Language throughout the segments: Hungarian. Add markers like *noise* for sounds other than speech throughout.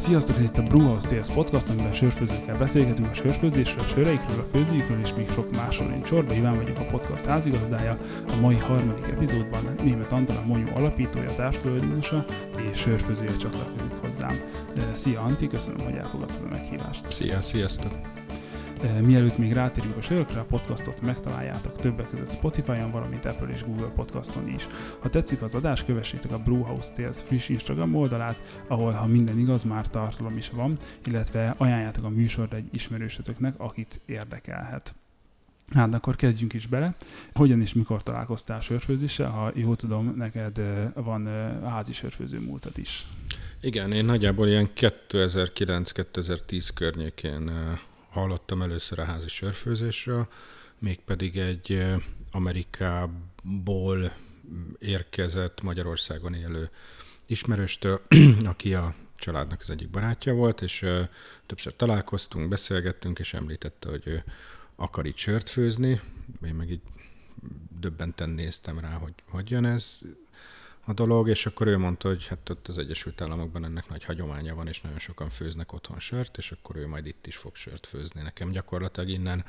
Sziasztok, ez itt a Brewhouse TS Podcast, amiben sörfőzőkkel beszélgetünk a sörfőzésről, a sörreikről, a főzőikről és még sok másról. Én Csorba Iván vagyok a podcast házigazdája. A mai harmadik epizódban Német Antal a Monyó alapítója, társtulajdonosa és sörfőzője csatlakozik hozzám. Szia Anti, köszönöm, hogy elfogadtad a meghívást. Szia, sziasztok! Eh, mielőtt még rátérünk a sörökre, a podcastot megtaláljátok többek között Spotify-on, valamint Apple és Google podcaston is. Ha tetszik az adás, kövessétek a Brewhouse Tales friss Instagram oldalát, ahol ha minden igaz, már tartalom is van, illetve ajánljátok a műsort egy ismerősötöknek, akit érdekelhet. Hát akkor kezdjünk is bele. Hogyan és mikor találkoztál sörfőzéssel? Ha jól tudom, neked eh, van eh, házi sörfőző múltad is. Igen, én nagyjából ilyen 2009-2010 környékén hallottam először a házi sörfőzésről, mégpedig egy Amerikából érkezett Magyarországon élő ismerőstől, *clears throat* aki a családnak az egyik barátja volt, és többször találkoztunk, beszélgettünk, és említette, hogy ő akar itt sört főzni. Én meg így döbbenten néztem rá, hogy hogy jön ez a dolog, és akkor ő mondta, hogy hát ott az Egyesült Államokban ennek nagy hagyománya van, és nagyon sokan főznek otthon sört, és akkor ő majd itt is fog sört főzni. Nekem gyakorlatilag innen,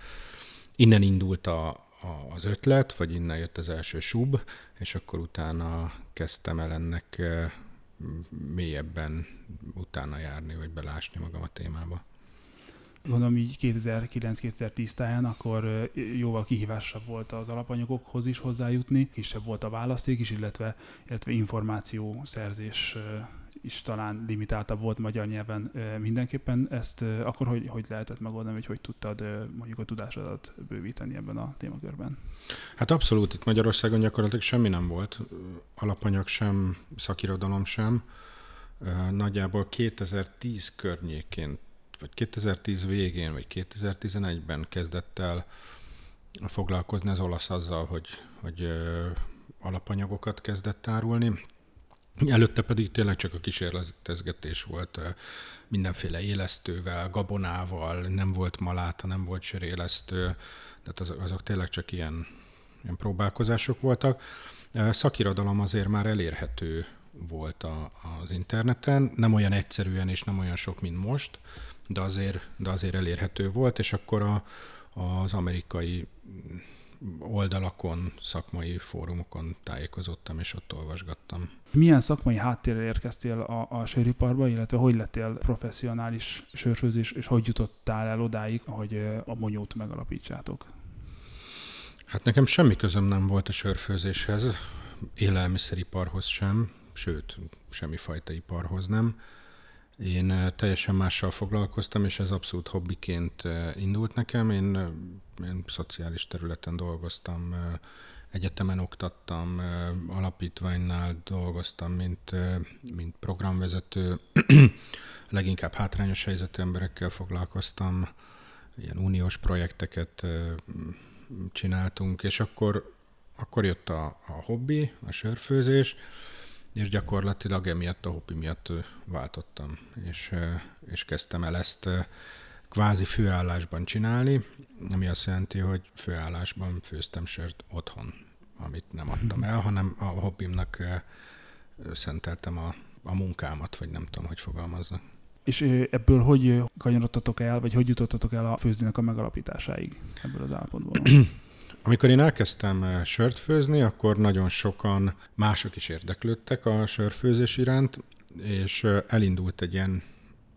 innen indult a, a, az ötlet, vagy innen jött az első sub, és akkor utána kezdtem el ennek mélyebben utána járni, vagy belásni magam a témába gondolom így 2009-2010 táján, akkor jóval kihívásabb volt az alapanyagokhoz is hozzájutni, kisebb volt a választék is, illetve, illetve információszerzés is talán limitáltabb volt magyar nyelven mindenképpen. Ezt akkor hogy, hogy lehetett megoldani, vagy hogy tudtad mondjuk a tudásodat bővíteni ebben a témakörben? Hát abszolút, itt Magyarországon gyakorlatilag semmi nem volt, alapanyag sem, szakirodalom sem. Nagyjából 2010 környékén vagy 2010 végén, vagy 2011-ben kezdett el foglalkozni az olasz azzal, hogy, hogy alapanyagokat kezdett árulni. Előtte pedig tényleg csak a kísérletezgetés volt mindenféle élesztővel, gabonával, nem volt maláta, nem volt sörélesztő, tehát az, azok tényleg csak ilyen, ilyen próbálkozások voltak. Szakirodalom azért már elérhető volt a, az interneten, nem olyan egyszerűen és nem olyan sok, mint most, de azért, de azért elérhető volt, és akkor a, az amerikai oldalakon, szakmai fórumokon tájékozottam, és ott olvasgattam. Milyen szakmai háttérrel érkeztél a, a söriparba, illetve hogy lettél professzionális sörfőzés, és hogy jutottál el odáig, hogy a monyót megalapítsátok? Hát nekem semmi közöm nem volt a sörfőzéshez, élelmiszeriparhoz sem, sőt, semmifajta iparhoz nem. Én teljesen mással foglalkoztam, és ez abszolút hobbiként indult nekem. Én, én szociális területen dolgoztam, egyetemen oktattam, alapítványnál dolgoztam, mint, mint programvezető. *clears throat* Leginkább hátrányos helyzetű emberekkel foglalkoztam, ilyen uniós projekteket csináltunk, és akkor, akkor jött a, a hobbi, a sörfőzés, és gyakorlatilag emiatt a hobbi miatt váltottam, és, és kezdtem el ezt kvázi főállásban csinálni, ami azt jelenti, hogy főállásban főztem sört otthon, amit nem adtam el, hanem a hobbimnak szenteltem a, a munkámat, vagy nem tudom, hogy fogalmazza. És ebből hogy kanyarodtatok el, vagy hogy jutottatok el a főzdinek a megalapításáig ebből az állapotból? *clears throat* Amikor én elkezdtem eh, sört főzni, akkor nagyon sokan mások is érdeklődtek a sörfőzés iránt, és eh, elindult egy ilyen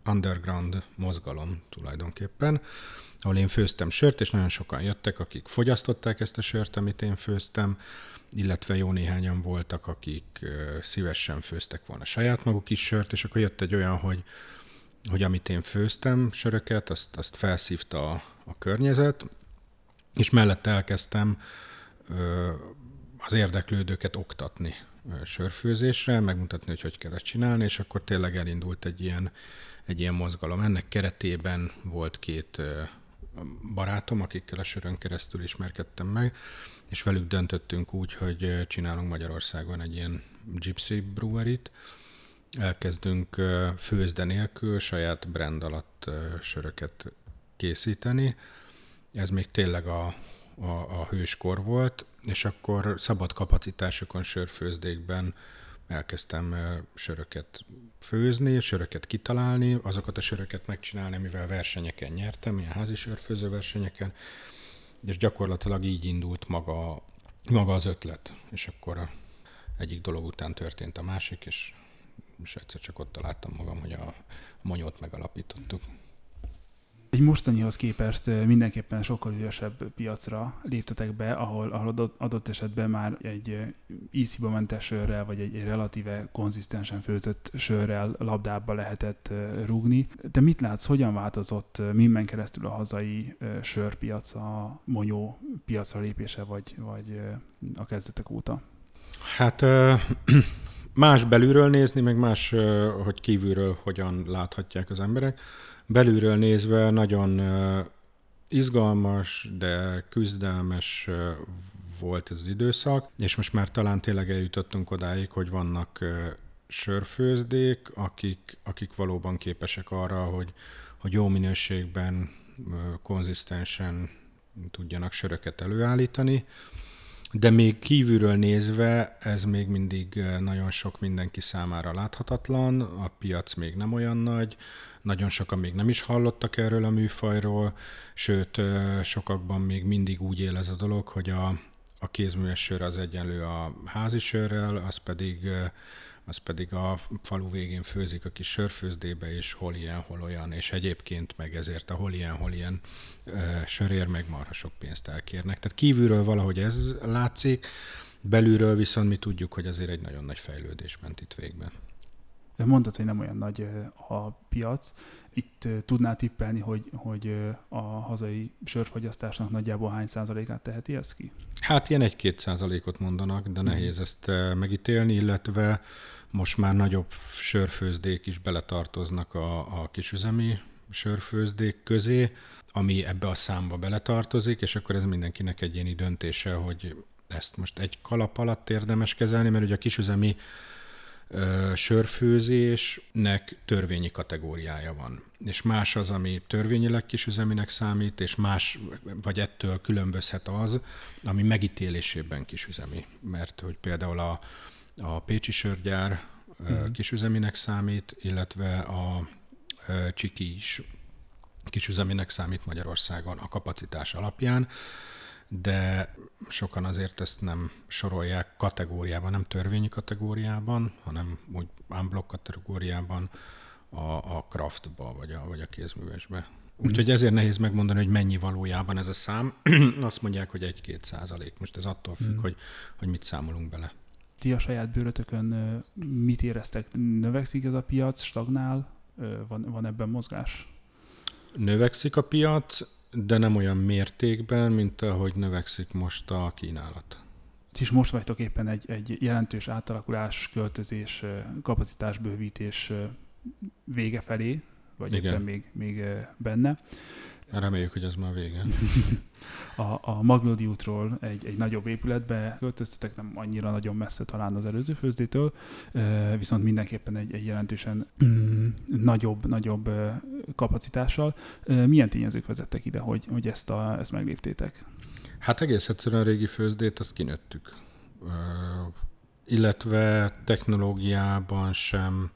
underground mozgalom tulajdonképpen, ahol én főztem sört, és nagyon sokan jöttek, akik fogyasztották ezt a sört, amit én főztem, illetve jó néhányan voltak, akik eh, szívesen főztek volna saját maguk is sört, és akkor jött egy olyan, hogy, hogy amit én főztem söröket, azt, azt felszívta a, a környezet, és mellette elkezdtem az érdeklődőket oktatni sörfőzésre, megmutatni, hogy hogy kell ezt csinálni, és akkor tényleg elindult egy ilyen, egy ilyen mozgalom. Ennek keretében volt két barátom, akikkel a sörön keresztül ismerkedtem meg, és velük döntöttünk úgy, hogy csinálunk Magyarországon egy ilyen Gypsy Brewery-t, elkezdünk főzde nélkül saját brand alatt söröket készíteni, ez még tényleg a, a, a hőskor volt, és akkor szabad kapacitásokon sörfőzdékben elkezdtem söröket főzni, söröket kitalálni, azokat a söröket megcsinálni, mivel versenyeken nyertem, ilyen házi sörfőző versenyeken, és gyakorlatilag így indult maga, maga az ötlet, és akkor egyik dolog után történt a másik, és, és egyszer csak ott találtam magam, hogy a monyót megalapítottuk. Egy mostanihoz képest mindenképpen sokkal üresebb piacra léptetek be, ahol, ahol adott esetben már egy ízhiba mentes sörrel, vagy egy, egy relatíve konzisztensen főzött sörrel labdába lehetett rúgni. De mit látsz, hogyan változott minden keresztül a hazai sörpiac, a monyó piacra lépése, vagy, vagy a kezdetek óta? Hát *clears throat* más belülről nézni, meg más, hogy kívülről hogyan láthatják az emberek. Belülről nézve nagyon izgalmas, de küzdelmes volt ez az időszak, és most már talán tényleg eljutottunk odáig, hogy vannak sörfőzdék, akik, akik valóban képesek arra, hogy, hogy jó minőségben, konzisztensen tudjanak söröket előállítani, de még kívülről nézve ez még mindig nagyon sok mindenki számára láthatatlan, a piac még nem olyan nagy, nagyon sokan még nem is hallottak erről a műfajról, sőt, sokakban még mindig úgy él ez a dolog, hogy a, a kézműves sör az egyenlő a házi sörrel, az pedig, az pedig a falu végén főzik a kis sörfőzdébe, és hol ilyen, hol olyan, és egyébként meg ezért a hol ilyen, hol ilyen sörér meg marha sok pénzt elkérnek. Tehát kívülről valahogy ez látszik, belülről viszont mi tudjuk, hogy azért egy nagyon nagy fejlődés ment itt végben. Mondtad, hogy nem olyan nagy a piac. Itt tudná tippelni, hogy, hogy a hazai sörfogyasztásnak nagyjából hány százalékát teheti ez ki? Hát ilyen egy-két százalékot mondanak, de nehéz ezt megítélni, illetve most már nagyobb sörfőzdék is beletartoznak a, a kisüzemi sörfőzdék közé, ami ebbe a számba beletartozik, és akkor ez mindenkinek egyéni döntése, hogy ezt most egy kalap alatt érdemes kezelni, mert ugye a kisüzemi sörfőzésnek törvényi kategóriája van. És más az, ami törvényileg kisüzeminek számít, és más, vagy ettől különbözhet az, ami megítélésében kisüzemi. Mert hogy például a, a Pécsi sörgyár uh-huh. kisüzeminek számít, illetve a Csiki is kisüzeminek számít Magyarországon a kapacitás alapján de sokan azért ezt nem sorolják kategóriában, nem törvényi kategóriában, hanem úgy unblock kategóriában a, a craftba, vagy a, vagy a kézművesbe. Úgyhogy ezért nehéz megmondani, hogy mennyi valójában ez a szám. *clears throat* Azt mondják, hogy egy-két százalék. Most ez attól függ, mm. hogy, hogy mit számolunk bele. Ti a saját bőrötökön mit éreztek? Növekszik ez a piac, stagnál? Van, van ebben mozgás? Növekszik a piac, de nem olyan mértékben, mint ahogy növekszik most a kínálat. És most vagytok éppen egy, egy jelentős átalakulás, költözés, kapacitásbővítés vége felé, vagy Igen. éppen még, még benne. Reméljük, hogy ez már vége. *laughs* a, a Maglódi útról egy, egy nagyobb épületbe költöztetek, nem annyira nagyon messze talán az előző főzdétől, viszont mindenképpen egy, egy jelentősen mm, nagyobb, nagyobb kapacitással. Milyen tényezők vezettek ide, hogy, hogy ezt, a, ezt megléptétek? Hát egész egyszerűen a régi főzdét azt kinőttük. Illetve technológiában sem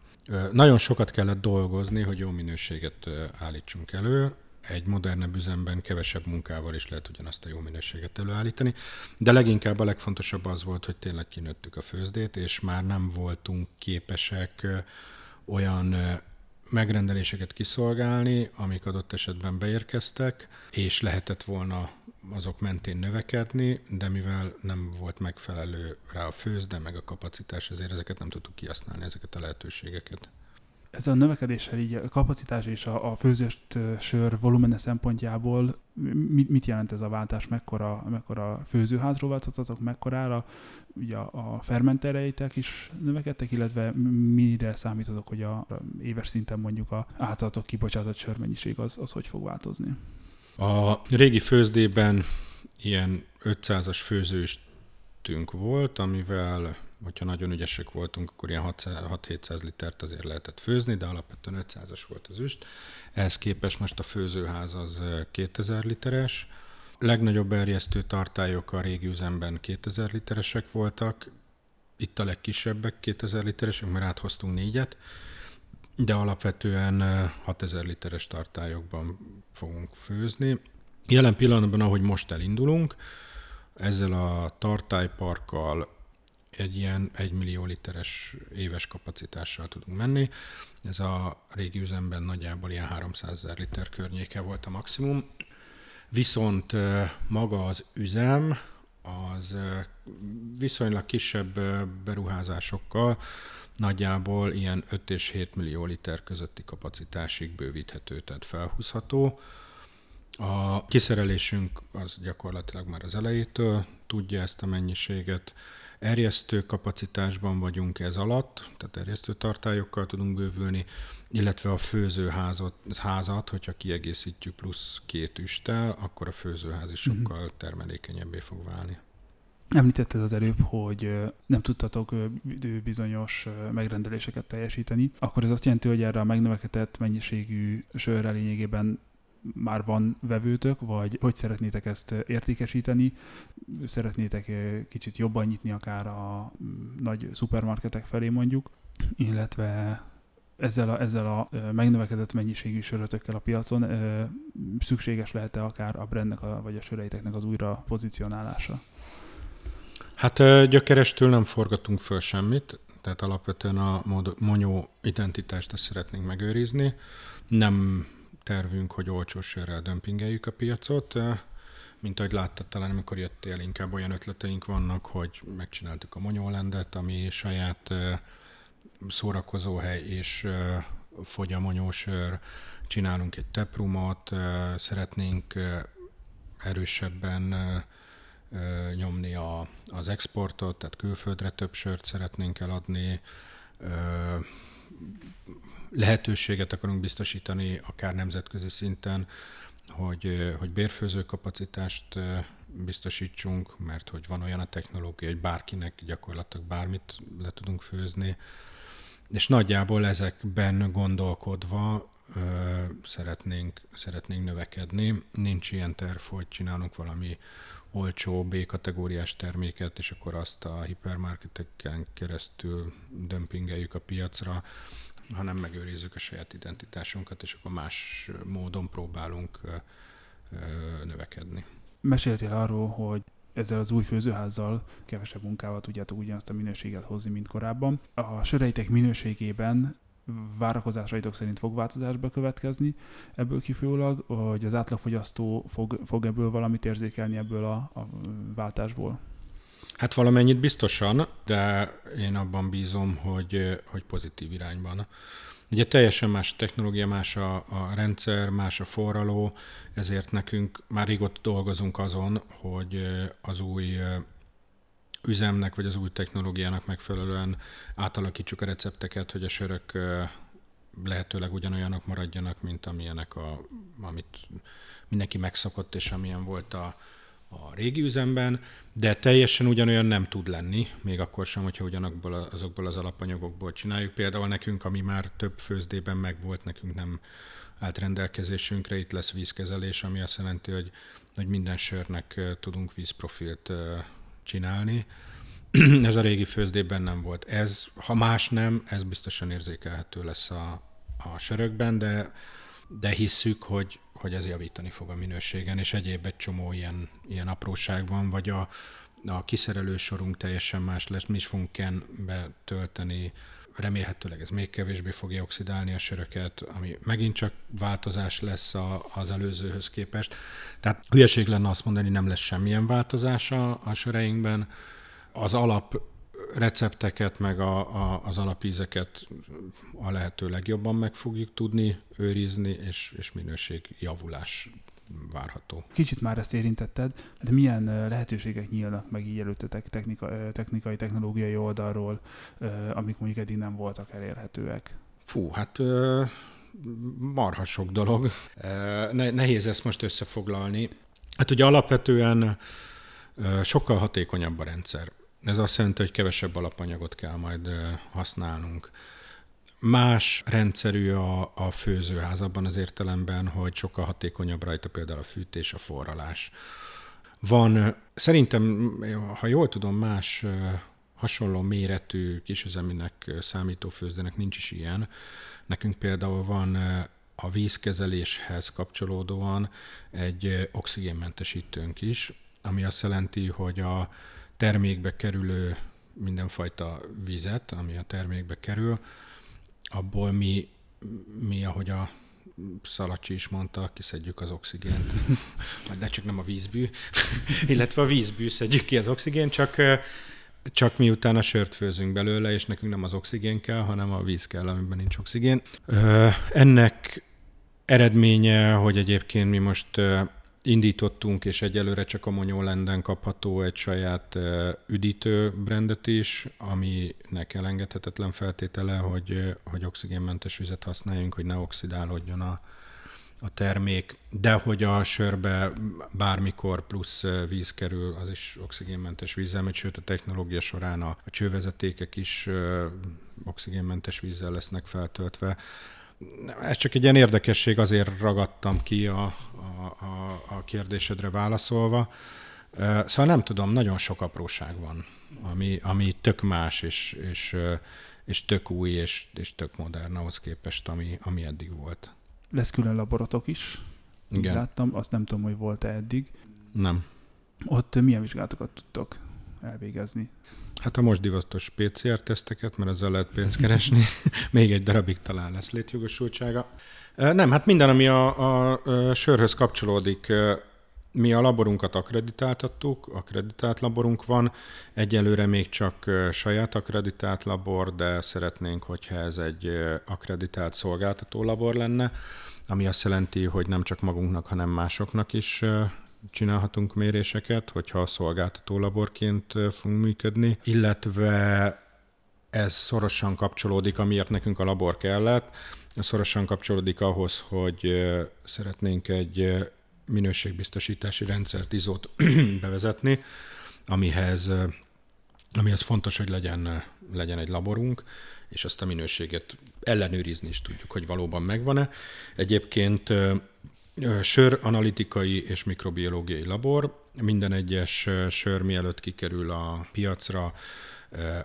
nagyon sokat kellett dolgozni, hogy jó minőséget állítsunk elő egy modernebb üzemben kevesebb munkával is lehet ugyanazt a jó minőséget előállítani, de leginkább a legfontosabb az volt, hogy tényleg kinőttük a főzdét, és már nem voltunk képesek olyan megrendeléseket kiszolgálni, amik adott esetben beérkeztek, és lehetett volna azok mentén növekedni, de mivel nem volt megfelelő rá a főzde, meg a kapacitás, ezért ezeket nem tudtuk kihasználni, ezeket a lehetőségeket ezzel a növekedéssel így a kapacitás és a, a főzőst sör volumene szempontjából mit, mit jelent ez a váltás? Mekkora, mekkora főzőházról váltottatok, mekkorára? Ugye a, a fermentereitek is növekedtek, illetve mire számítotok, hogy a, a éves szinten mondjuk a általatok kibocsátott sörmennyiség az, az hogy fog változni? A régi főzdében ilyen 500-as főzőstünk volt, amivel hogyha nagyon ügyesek voltunk, akkor ilyen 6-700 litert azért lehetett főzni, de alapvetően 500-as volt az üst. Ehhez képest most a főzőház az 2000 literes. Legnagyobb erjesztő tartályok a régi üzemben 2000 literesek voltak, itt a legkisebbek, 2000 literesek, mert áthoztunk négyet, de alapvetően 6000 literes tartályokban fogunk főzni. Jelen pillanatban, ahogy most elindulunk, ezzel a tartályparkkal egy ilyen 1 millió literes éves kapacitással tudunk menni. Ez a régi üzemben nagyjából ilyen 300 ezer liter környéke volt a maximum. Viszont maga az üzem az viszonylag kisebb beruházásokkal nagyjából ilyen 5 és 7 millió liter közötti kapacitásig bővíthető, tehát felhúzható. A kiszerelésünk az gyakorlatilag már az elejétől tudja ezt a mennyiséget. Erjesztő kapacitásban vagyunk ez alatt, tehát erjesztő tartályokkal tudunk bővülni, illetve a főzőházat, házat, hogyha kiegészítjük plusz két üstel, akkor a főzőház is mhm. sokkal termelékenyebbé fog válni. Említetted az előbb, hogy nem tudtatok bizonyos megrendeléseket teljesíteni, akkor ez azt jelenti, hogy erre a megnövekedett mennyiségű sörre lényegében már van vevőtök, vagy hogy szeretnétek ezt értékesíteni? Szeretnétek kicsit jobban nyitni akár a nagy szupermarketek felé mondjuk, illetve ezzel a, ezzel a megnövekedett mennyiségű sörötökkel a piacon szükséges lehet-e akár a brandnek a, vagy a söreiteknek az újra pozícionálása? Hát gyökerestől nem forgatunk föl semmit, tehát alapvetően a monyó identitást ezt szeretnénk megőrizni. Nem tervünk, hogy olcsó sörrel dömpingeljük a piacot. Mint ahogy láttad talán, amikor jöttél, inkább olyan ötleteink vannak, hogy megcsináltuk a Monyólendet, ami saját szórakozóhely és fogy a monyósör, csinálunk egy teprumot, szeretnénk erősebben nyomni a, az exportot, tehát külföldre több sört szeretnénk eladni, lehetőséget akarunk biztosítani akár nemzetközi szinten, hogy, hogy bérfőző kapacitást biztosítsunk, mert hogy van olyan a technológia, hogy bárkinek gyakorlatilag bármit le tudunk főzni, és nagyjából ezekben gondolkodva ö, szeretnénk, szeretnénk növekedni. Nincs ilyen terv, hogy csinálunk valami olcsó B-kategóriás terméket, és akkor azt a hipermarketeken keresztül dömpingeljük a piacra, hanem megőrizzük a saját identitásunkat, és akkor más módon próbálunk növekedni. Meséltél arról, hogy ezzel az új főzőházzal kevesebb munkával tudjátok ugyanazt a minőséget hozni, mint korábban. A söreitek minőségében várakozásaitok szerint fog változásba következni ebből kifolyólag, hogy az átlagfogyasztó fog, fog ebből valamit érzékelni ebből a, a váltásból? Hát valamennyit biztosan, de én abban bízom, hogy, hogy pozitív irányban. Ugye teljesen más a technológia, más a, a rendszer, más a forraló, ezért nekünk már régóta dolgozunk azon, hogy az új üzemnek, vagy az új technológiának megfelelően átalakítsuk a recepteket, hogy a sörök lehetőleg ugyanolyanok maradjanak, mint amilyenek, a, amit mindenki megszokott, és amilyen volt a, a régi üzemben, de teljesen ugyanolyan nem tud lenni, még akkor sem, hogyha ugyanakból azokból az alapanyagokból csináljuk. Például nekünk, ami már több főzdében megvolt, nekünk nem állt rendelkezésünkre, itt lesz vízkezelés, ami azt jelenti, hogy, hogy minden sörnek tudunk vízprofilt csinálni. *clears throat* ez a régi főzdében nem volt. Ez, ha más nem, ez biztosan érzékelhető lesz a, a sörökben, de, de hisszük, hogy, hogy ez javítani fog a minőségen, és egyéb egy csomó ilyen, ilyen apróság van, vagy a, a kiszerelő sorunk teljesen más lesz, mi is fogunk kenbe tölteni, remélhetőleg ez még kevésbé fogja oxidálni a söröket, ami megint csak változás lesz a, az előzőhöz képest. Tehát hülyeség lenne azt mondani, nem lesz semmilyen változás a, a söreinkben. Az alap recepteket, meg a, a, az alapízeket a lehető legjobban meg fogjuk tudni őrizni, és, és minőség javulás várható. Kicsit már ezt érintetted, de milyen lehetőségek nyílnak meg így előttetek technika, technikai, technológiai oldalról, amik mondjuk eddig nem voltak elérhetőek? Fú, hát marha sok dolog. Nehéz ezt most összefoglalni. Hát ugye alapvetően sokkal hatékonyabb a rendszer. Ez azt jelenti, hogy kevesebb alapanyagot kell majd használnunk. Más rendszerű a, a főzőház abban az értelemben, hogy sokkal hatékonyabb rajta például a fűtés, a forralás. Van, szerintem, ha jól tudom, más hasonló méretű kisüzeminek számító főzdének nincs is ilyen. Nekünk például van a vízkezeléshez kapcsolódóan egy oxigénmentesítőnk is, ami azt jelenti, hogy a termékbe kerülő mindenfajta vizet, ami a termékbe kerül, abból mi, mi ahogy a Szalacsi is mondta, kiszedjük az oxigént, de csak nem a vízbű, *laughs* illetve a vízbű szedjük ki az oxigént, csak, csak miután a sört főzünk belőle, és nekünk nem az oxigén kell, hanem a víz kell, amiben nincs oxigén. Ennek eredménye, hogy egyébként mi most indítottunk, és egyelőre csak a Monyolenden kapható egy saját üdítő brandet is, aminek elengedhetetlen feltétele, hogy, hogy oxigénmentes vizet használjunk, hogy ne oxidálódjon a, a termék, de hogy a sörbe bármikor plusz víz kerül, az is oxigénmentes vízzel, sőt a technológia során a, a csővezetékek is oxigénmentes vízzel lesznek feltöltve ez csak egy ilyen érdekesség, azért ragadtam ki a, a, a, a kérdésedre válaszolva. Szóval nem tudom, nagyon sok apróság van, ami, ami tök más, és, és, és tök új, és, és tök modern ahhoz képest, ami, ami eddig volt. Lesz külön laborotok is. Igen. Láttam, azt nem tudom, hogy volt-e eddig. Nem. Ott milyen vizsgálatokat tudtok elvégezni? Hát a most divatos PCR-teszteket, mert ezzel lehet pénzt keresni. *laughs* Még egy darabig talán lesz létjogosultsága. Nem, hát minden, ami a, a, a sörhöz kapcsolódik, mi a laborunkat akreditáltattuk, akreditált laborunk van, egyelőre még csak saját akreditált labor, de szeretnénk, hogyha ez egy akreditált szolgáltató labor lenne, ami azt jelenti, hogy nem csak magunknak, hanem másoknak is csinálhatunk méréseket, hogyha szolgáltató laborként fogunk működni, illetve ez szorosan kapcsolódik, amiért nekünk a labor kellett, szorosan kapcsolódik ahhoz, hogy szeretnénk egy minőségbiztosítási rendszert, izót *clears throat* bevezetni, amihez, amihez fontos, hogy legyen, legyen egy laborunk, és azt a minőséget ellenőrizni is tudjuk, hogy valóban megvan-e. Egyébként Sör analitikai és mikrobiológiai labor. Minden egyes sör mielőtt kikerül a piacra,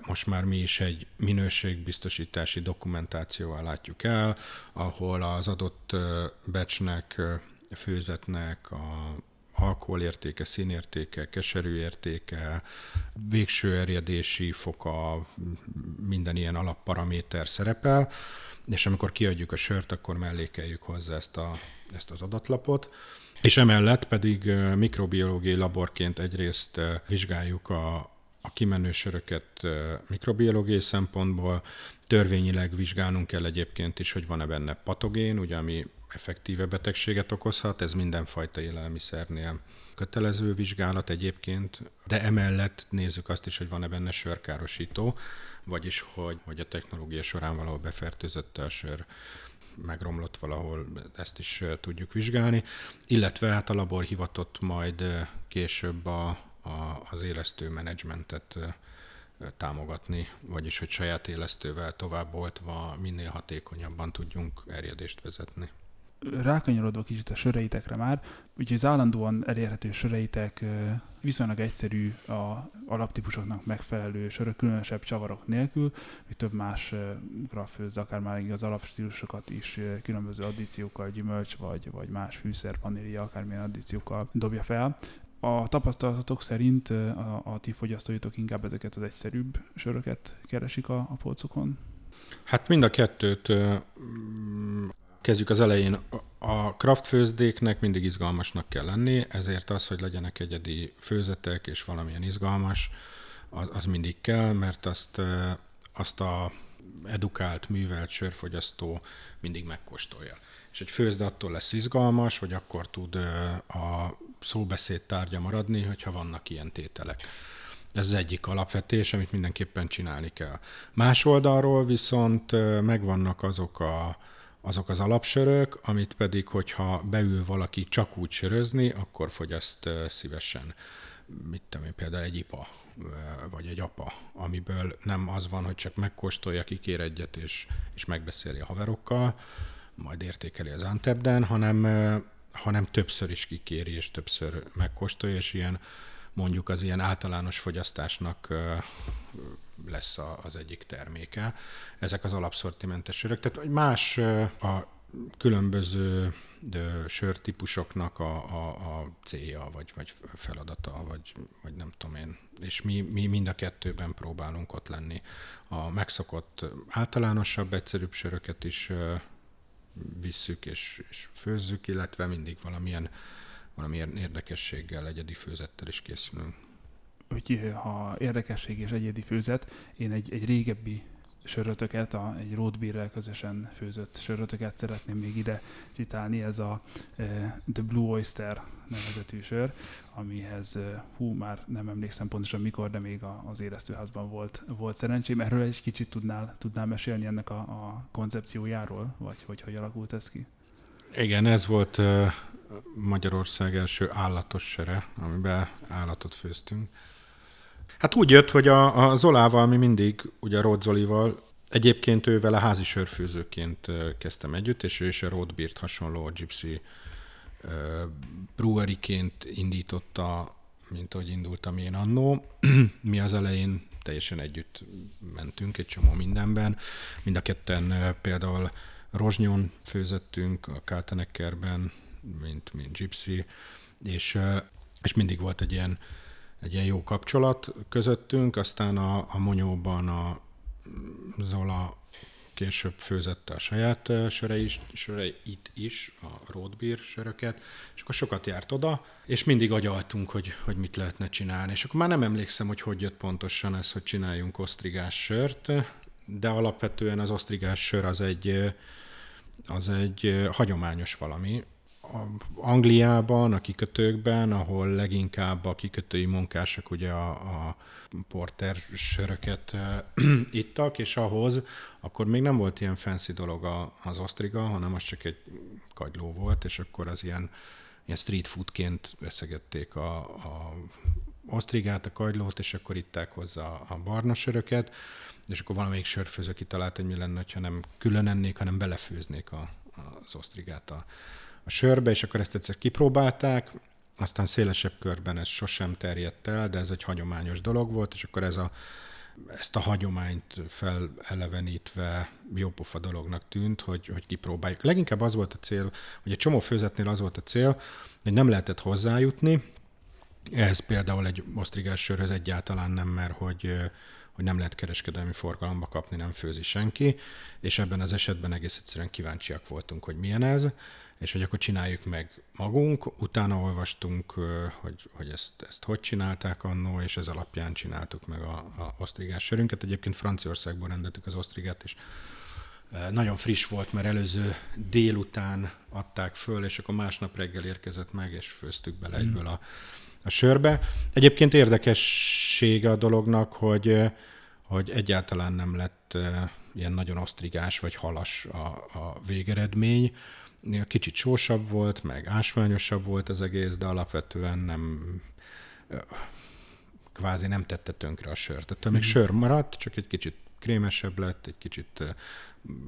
most már mi is egy minőségbiztosítási dokumentációval látjuk el, ahol az adott becsnek, főzetnek a alkoholértéke, színértéke, keserű értéke, végső erjedési foka, minden ilyen alapparaméter szerepel, és amikor kiadjuk a sört, akkor mellékeljük hozzá ezt, a, ezt az adatlapot. És emellett pedig mikrobiológiai laborként egyrészt vizsgáljuk a, a kimenő söröket mikrobiológiai szempontból, törvényileg vizsgálnunk kell egyébként is, hogy van-e benne patogén, ugye, ami effektíve betegséget okozhat, ez mindenfajta élelmiszernél kötelező vizsgálat egyébként, de emellett nézzük azt is, hogy van-e benne sörkárosító, vagyis hogy, hogy a technológia során valahol befertőzött a sör megromlott valahol, ezt is tudjuk vizsgálni, illetve hát a labor hivatott majd később a, a, az élesztő menedzsmentet támogatni, vagyis hogy saját élesztővel tovább oltva minél hatékonyabban tudjunk erjedést vezetni rákanyarodva kicsit a söreitekre már, úgyhogy az állandóan elérhető söreitek viszonylag egyszerű a alaptípusoknak megfelelő sörök, különösebb csavarok nélkül, hogy több más grafőz, akár már az alapstílusokat is különböző addíciókkal, gyümölcs vagy, vagy más fűszer, vanília, akármilyen addíciókkal dobja fel. A tapasztalatok szerint a, a ti fogyasztóitok inkább ezeket az egyszerűbb söröket keresik a, a polcokon? Hát mind a kettőt Kezdjük az elején. A craft főzdéknek mindig izgalmasnak kell lenni, ezért az, hogy legyenek egyedi főzetek és valamilyen izgalmas, az, az mindig kell, mert azt, azt a edukált, művelt sörfogyasztó mindig megkóstolja. És egy főzde attól lesz izgalmas, hogy akkor tud a szóbeszéd tárgya maradni, hogyha vannak ilyen tételek. Ez az egyik alapvetés, amit mindenképpen csinálni kell. Más oldalról viszont megvannak azok a azok az alapsörök, amit pedig, hogyha beül valaki csak úgy sörözni, akkor fogyaszt szívesen. Mit tudom én, például egy ipa, vagy egy apa, amiből nem az van, hogy csak megkóstolja, kikér egyet, és, és megbeszéli a haverokkal, majd értékeli az Antebden, hanem, hanem többször is kikéri, és többször megkóstolja, és ilyen mondjuk az ilyen általános fogyasztásnak lesz az egyik terméke. Ezek az alapszortimentes sörök. Tehát más a különböző sörtípusoknak a, a, a célja, vagy, vagy feladata, vagy, vagy nem tudom én. És mi, mi mind a kettőben próbálunk ott lenni. A megszokott általánosabb, egyszerűbb söröket is visszük és, és főzzük, illetve mindig valamilyen, valamilyen érdekességgel, egyedi főzettel is készülünk. Hogy ha érdekesség és egyedi főzet, én egy, egy régebbi sörötöket, a, egy roadbeerrel közösen főzött sörötöket szeretném még ide citálni, ez a e, The Blue Oyster nevezetű sör, amihez, e, hú, már nem emlékszem pontosan mikor, de még a, az éreztőházban volt, volt szerencsém. Erről egy kicsit tudnál, tudnál mesélni ennek a, a koncepciójáról, vagy hogy hogy alakult ez ki? Igen, ez volt uh, Magyarország első állatos sere, amiben állatot főztünk. Hát úgy jött, hogy a, a Zolával mi mindig, ugye a Rod Zolival, egyébként ővel a házi sörfőzőként kezdtem együtt, és ő is a Roadbeert hasonló a Gypsy breweryként indította, mint ahogy indultam én annó. *clears throat* mi az elején teljesen együtt mentünk egy csomó mindenben. Mind a ketten például Rozsnyon főzettünk, a Kalteneckerben, mint, mint Gypsy, és, és mindig volt egy ilyen egy ilyen jó kapcsolat közöttünk, aztán a, a Monyóban a Zola később főzette a saját söre is, söreit is, a roadbeer söröket, és akkor sokat járt oda, és mindig agyaltunk, hogy, hogy mit lehetne csinálni. És akkor már nem emlékszem, hogy hogy jött pontosan ez, hogy csináljunk osztrigás sört, de alapvetően az osztrigás sör az egy, az egy hagyományos valami, Angliában, a kikötőkben, ahol leginkább a kikötői munkások ugye a, a porter söröket *clears throat* ittak, és ahhoz akkor még nem volt ilyen fancy dolog az osztriga, hanem az csak egy kagyló volt, és akkor az ilyen, ilyen street foodként veszegették a, a osztrigát, a kagylót, és akkor itták hozzá a barna söröket, és akkor valamelyik sörfőző kitalált, hogy mi lenne, ha nem külön ennék, hanem belefőznék a, az osztrigát a, a sörbe, és akkor ezt egyszer kipróbálták, aztán szélesebb körben ez sosem terjedt el, de ez egy hagyományos dolog volt, és akkor ez a, ezt a hagyományt felelevenítve jópofa dolognak tűnt, hogy, hogy kipróbáljuk. Leginkább az volt a cél, hogy egy csomó főzetnél az volt a cél, hogy nem lehetett hozzájutni, ez például egy osztrigás sörhöz egyáltalán nem, mert hogy, hogy nem lehet kereskedelmi forgalomba kapni, nem főzi senki, és ebben az esetben egész egyszerűen kíváncsiak voltunk, hogy milyen ez, és hogy akkor csináljuk meg magunk. Utána olvastunk, hogy, hogy ezt, ezt hogy csinálták annó, és ez alapján csináltuk meg a, a osztrigás sörünket. Egyébként Franciaországból rendeltük az osztrigát, és nagyon friss volt, mert előző délután adták föl, és akkor másnap reggel érkezett meg, és főztük bele mm. egyből a, a sörbe. Egyébként érdekessége a dolognak, hogy, hogy egyáltalán nem lett ilyen nagyon osztrigás vagy halas a, a végeredmény, Kicsit sósabb volt, meg ásványosabb volt az egész, de alapvetően nem kvázi nem tette tönkre a sört. Tehát még mm. sör maradt, csak egy kicsit krémesebb lett, egy kicsit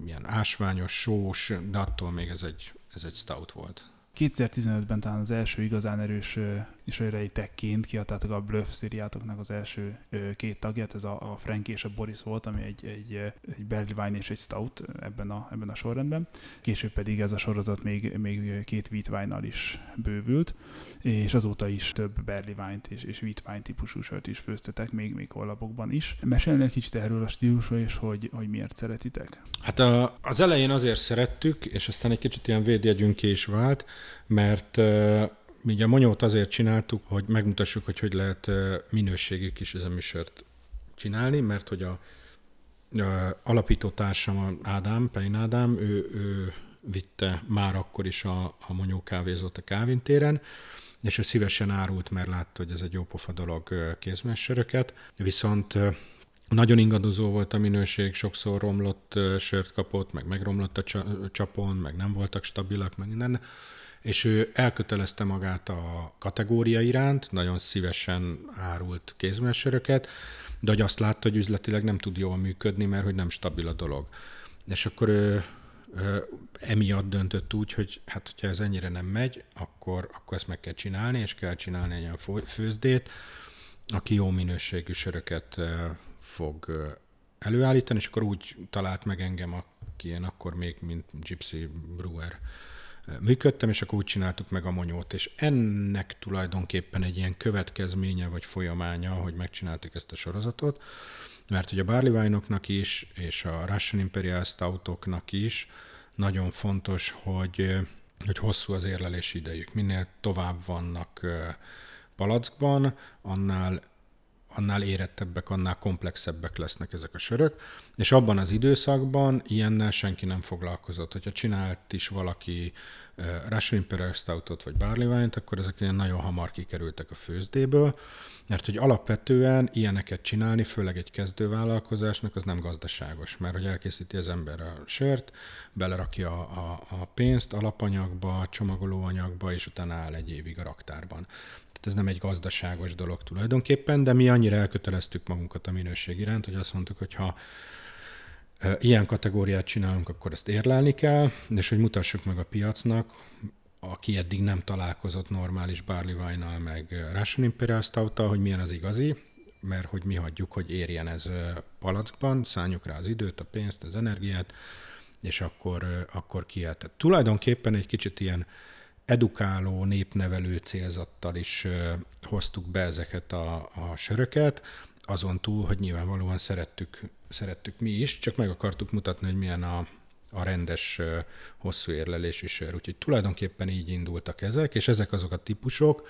ilyen ásványos, sós, de attól még ez egy, ez egy stout volt. 2015-ben talán az első igazán erős tekként kiadtátok a Bluff szériátoknak az első két tagját, ez a, a Frank és a Boris volt, ami egy, egy, egy Barley Wine és egy Stout ebben a, ebben a sorrendben. Később pedig ez a sorozat még, még két Wheat is bővült, és azóta is több Barley Wine-t és, és Wheat Wine típusú sört is főztetek, még, még kollabokban is. Mesélni egy kicsit erről a stílusról, és hogy, hogy miért szeretitek? Hát a, az elején azért szerettük, és aztán egy kicsit ilyen védjegyünk is vált, mert mi a monyót azért csináltuk, hogy megmutassuk, hogy hogy lehet minőségi kis üzeműsört csinálni, mert hogy a, a alapító Ádám, Pein Ádám, ő, ő vitte már akkor is a, a monyó kávézót a kávintéren, és ő szívesen árult, mert látta, hogy ez egy jó pofa dolog kézmesseröket, viszont nagyon ingadozó volt a minőség, sokszor romlott sört kapott, meg megromlott a csapon, meg nem voltak stabilak, meg minden és ő elkötelezte magát a kategória iránt, nagyon szívesen árult kézmesöröket, de hogy azt látta, hogy üzletileg nem tud jól működni, mert hogy nem stabil a dolog. És akkor ő emiatt döntött úgy, hogy hát hogyha ez ennyire nem megy, akkor, akkor ezt meg kell csinálni, és kell csinálni egy olyan főzdét, aki jó minőségű söröket fog előállítani, és akkor úgy talált meg engem, aki én akkor még, mint Gypsy Brewer működtem, és akkor úgy csináltuk meg a monyót, és ennek tulajdonképpen egy ilyen következménye vagy folyamánya, hogy megcsináltuk ezt a sorozatot, mert hogy a barley is, és a Russian Imperial Stoutoknak is nagyon fontos, hogy, hogy hosszú az érlelési idejük. Minél tovább vannak palackban, annál annál érettebbek, annál komplexebbek lesznek ezek a sörök, és abban az időszakban ilyennel senki nem foglalkozott. Hogyha csinált is valaki Russian Imperial Stoutot vagy Barley Wine-t, akkor ezek ilyen nagyon hamar kikerültek a főzdéből, mert hogy alapvetően ilyeneket csinálni, főleg egy kezdővállalkozásnak, az nem gazdaságos, mert hogy elkészíti az ember a sört, belerakja a, a pénzt alapanyagba, csomagolóanyagba, és utána áll egy évig a raktárban. Ez nem egy gazdaságos dolog tulajdonképpen, de mi annyira elköteleztük magunkat a minőség iránt, hogy azt mondtuk, hogy ha ilyen kategóriát csinálunk, akkor ezt érlelni kell, és hogy mutassuk meg a piacnak, aki eddig nem találkozott normális barley wine meg Russian Imperial stout hogy milyen az igazi, mert hogy mi hagyjuk, hogy érjen ez palackban, szálljuk rá az időt, a pénzt, az energiát, és akkor, akkor kiállt. Tulajdonképpen egy kicsit ilyen edukáló, népnevelő célzattal is hoztuk be ezeket a, a söröket, azon túl, hogy nyilvánvalóan szerettük, szerettük mi is, csak meg akartuk mutatni, hogy milyen a, a rendes, hosszú érlelésű sör. Úgyhogy tulajdonképpen így indultak ezek, és ezek azok a típusok,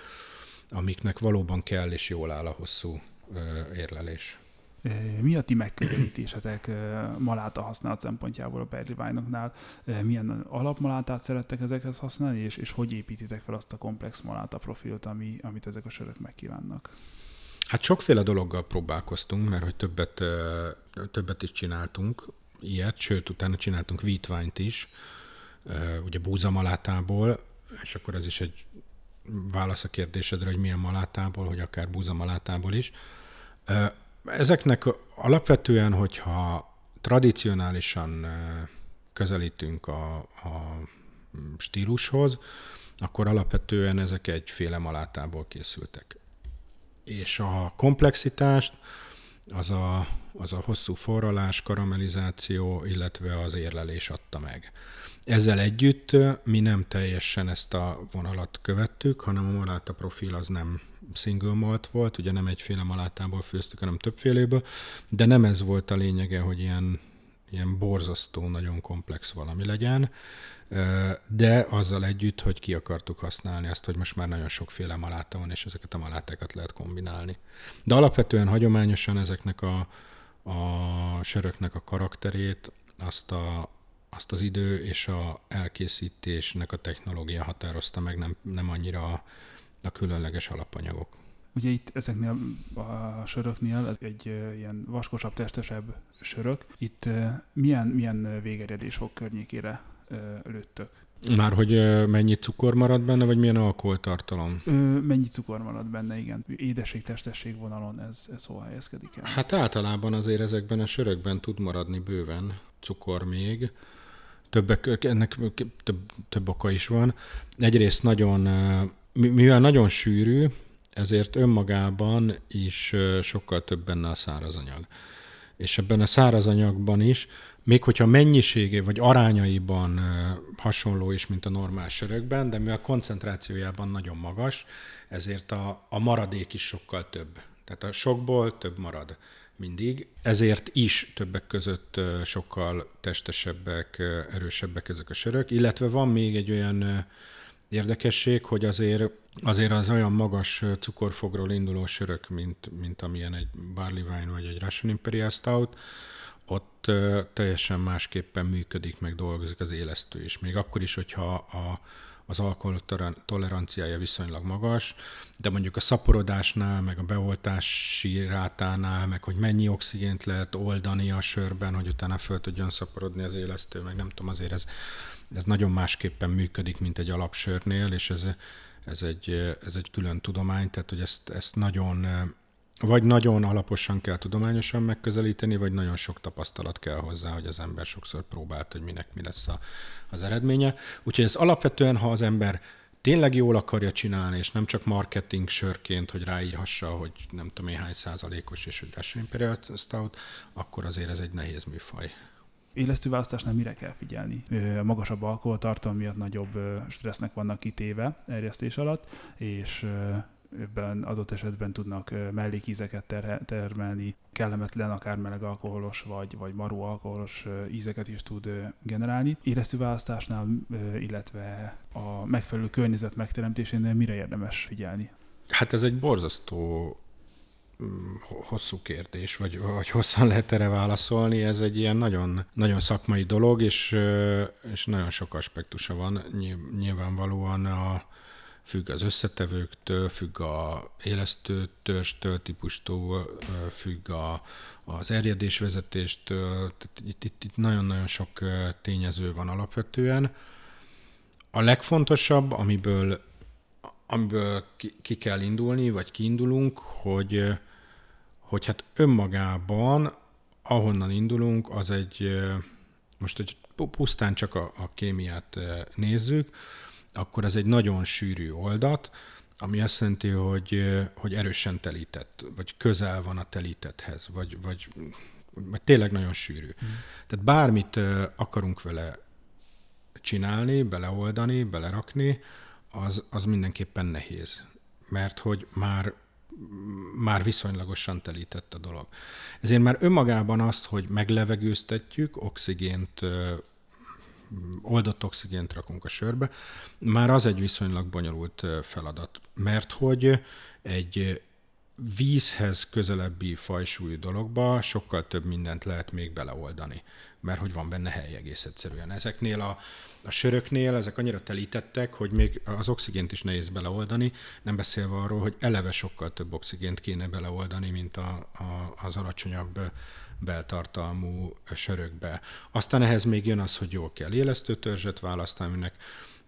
amiknek valóban kell és jól áll a hosszú érlelés. Mi a ti megközelítésetek maláta használat szempontjából a Berli Wine-oknál? Milyen alapmalátát szerettek ezekhez használni, és, és hogy építitek fel azt a komplex maláta profilt, ami, amit ezek a sörök megkívánnak? Hát sokféle dologgal próbálkoztunk, mert hogy többet, többet is csináltunk ilyet, sőt, utána csináltunk vítványt is, ugye búzamalátából, és akkor ez is egy válasz a kérdésedre, hogy milyen malátából, hogy akár búzamalátából is. Ezeknek alapvetően, hogyha tradicionálisan közelítünk a, a stílushoz, akkor alapvetően ezek egyféle malátából készültek. És a komplexitást az a, az a hosszú forralás, karamellizáció, illetve az érlelés adta meg. Ezzel együtt mi nem teljesen ezt a vonalat követtük, hanem a maláta profil az nem single malt volt, ugye nem egyféle malátából főztük, hanem többféléből, de nem ez volt a lényege, hogy ilyen, ilyen borzasztó, nagyon komplex valami legyen, de azzal együtt, hogy ki akartuk használni azt, hogy most már nagyon sokféle maláta van, és ezeket a malátákat lehet kombinálni. De alapvetően hagyományosan ezeknek a, a söröknek a karakterét, azt, a, azt az idő és a elkészítésnek a technológia határozta meg, nem, nem annyira a, a különleges alapanyagok. Ugye itt ezeknél a söröknél ez egy ilyen vaskosabb, testesebb sörök. Itt milyen, milyen végeredés fog környékére lőttök? Már hogy mennyi cukor marad benne, vagy milyen alkoholtartalom? Ö, mennyi cukor marad benne, igen. Édesség, testesség vonalon ez, ez hol helyezkedik el? Hát általában azért ezekben a sörökben tud maradni bőven cukor még. Többek, ennek több, több oka is van. Egyrészt nagyon mivel nagyon sűrű, ezért önmagában is sokkal több benne a szárazanyag. És ebben a szárazanyagban is, még hogyha mennyiségé vagy arányaiban hasonló is, mint a normál sörökben, de mivel koncentrációjában nagyon magas, ezért a, a maradék is sokkal több. Tehát a sokból több marad mindig. Ezért is többek között sokkal testesebbek, erősebbek ezek a sörök, illetve van még egy olyan érdekesség, hogy azért, azért az olyan magas cukorfogról induló sörök, mint, mint amilyen egy Barley Wine vagy egy Russian Imperial Stout, ott teljesen másképpen működik, meg dolgozik az élesztő is. Még akkor is, hogyha a, az alkohol toleranciája viszonylag magas, de mondjuk a szaporodásnál, meg a beoltási rátánál, meg hogy mennyi oxigént lehet oldani a sörben, hogy utána föl tudjon szaporodni az élesztő, meg nem tudom, azért ez ez nagyon másképpen működik, mint egy alapsörnél, és ez, ez, egy, ez egy külön tudomány, tehát hogy ezt, ezt nagyon vagy nagyon alaposan kell tudományosan megközelíteni, vagy nagyon sok tapasztalat kell hozzá, hogy az ember sokszor próbált, hogy minek mi lesz a, az eredménye. Úgyhogy ez alapvetően, ha az ember tényleg jól akarja csinálni, és nem csak marketing sörként, hogy ráírhassa, hogy nem tudom én hány százalékos, és hogy Russian Imperial Stout, akkor azért ez egy nehéz műfaj. Élesztő választásnál mire kell figyelni? Magasabb alkoholtartalom miatt nagyobb stressznek vannak kitéve erjesztés alatt, és ebben adott esetben tudnak mellékízeket ter- termelni, kellemetlen, akár meleg alkoholos vagy, vagy maró alkoholos ízeket is tud generálni. Éreztőválasztásnál, illetve a megfelelő környezet megteremtésénél mire érdemes figyelni? Hát ez egy borzasztó mm, hosszú kérdés, vagy, vagy hosszan lehet erre válaszolni. Ez egy ilyen nagyon, nagyon szakmai dolog, és, és nagyon sok aspektusa van. Nyilvánvalóan a, függ az összetevőktől, függ a élesztő törstől, típustól, függ a, az erjedésvezetéstől, itt, itt, itt nagyon-nagyon sok tényező van alapvetően. A legfontosabb, amiből, amiből ki, ki kell indulni, vagy kiindulunk, hogy, hogy hát önmagában, ahonnan indulunk, az egy, most hogy pusztán csak a, a kémiát nézzük, akkor ez egy nagyon sűrű oldat, ami azt jelenti, hogy, hogy erősen telített, vagy közel van a telítethez, vagy, vagy, vagy tényleg nagyon sűrű. Mm. Tehát bármit akarunk vele csinálni, beleoldani, belerakni, az, az mindenképpen nehéz. Mert hogy már már viszonylagosan telített a dolog. Ezért már önmagában azt, hogy meglevegőztetjük, oxigént oldott oxigént rakunk a sörbe, már az egy viszonylag bonyolult feladat, mert hogy egy vízhez közelebbi fajsúlyú dologba sokkal több mindent lehet még beleoldani, mert hogy van benne hely egész egyszerűen. Ezeknél a, a söröknél ezek annyira telítettek, hogy még az oxigént is nehéz beleoldani, nem beszélve arról, hogy eleve sokkal több oxigént kéne beleoldani, mint a, a, az alacsonyabb beltartalmú sörökbe. Aztán ehhez még jön az, hogy jól kell élesztőtörzset választani, aminek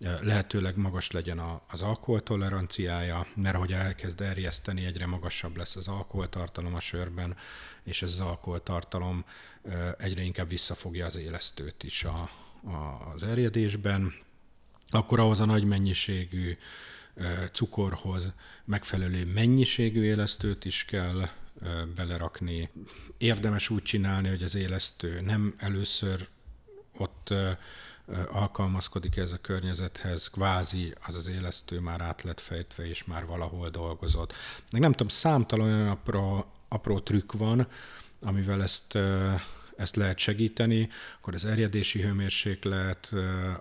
eh, lehetőleg magas legyen az alkoholtoleranciája, mert ahogy elkezd erjeszteni, egyre magasabb lesz az alkoholtartalom a sörben, és ez az alkoholtartalom eh, egyre inkább visszafogja az élesztőt is a, a, az erjedésben. Akkor ahhoz a nagy mennyiségű eh, cukorhoz megfelelő mennyiségű élesztőt is kell belerakni. Érdemes úgy csinálni, hogy az élesztő nem először ott alkalmazkodik ez a környezethez, kvázi az az élesztő már át lett fejtve, és már valahol dolgozott. Meg nem tudom, számtalan olyan apró, apró trükk van, amivel ezt, ezt lehet segíteni, akkor az erjedési hőmérséklet,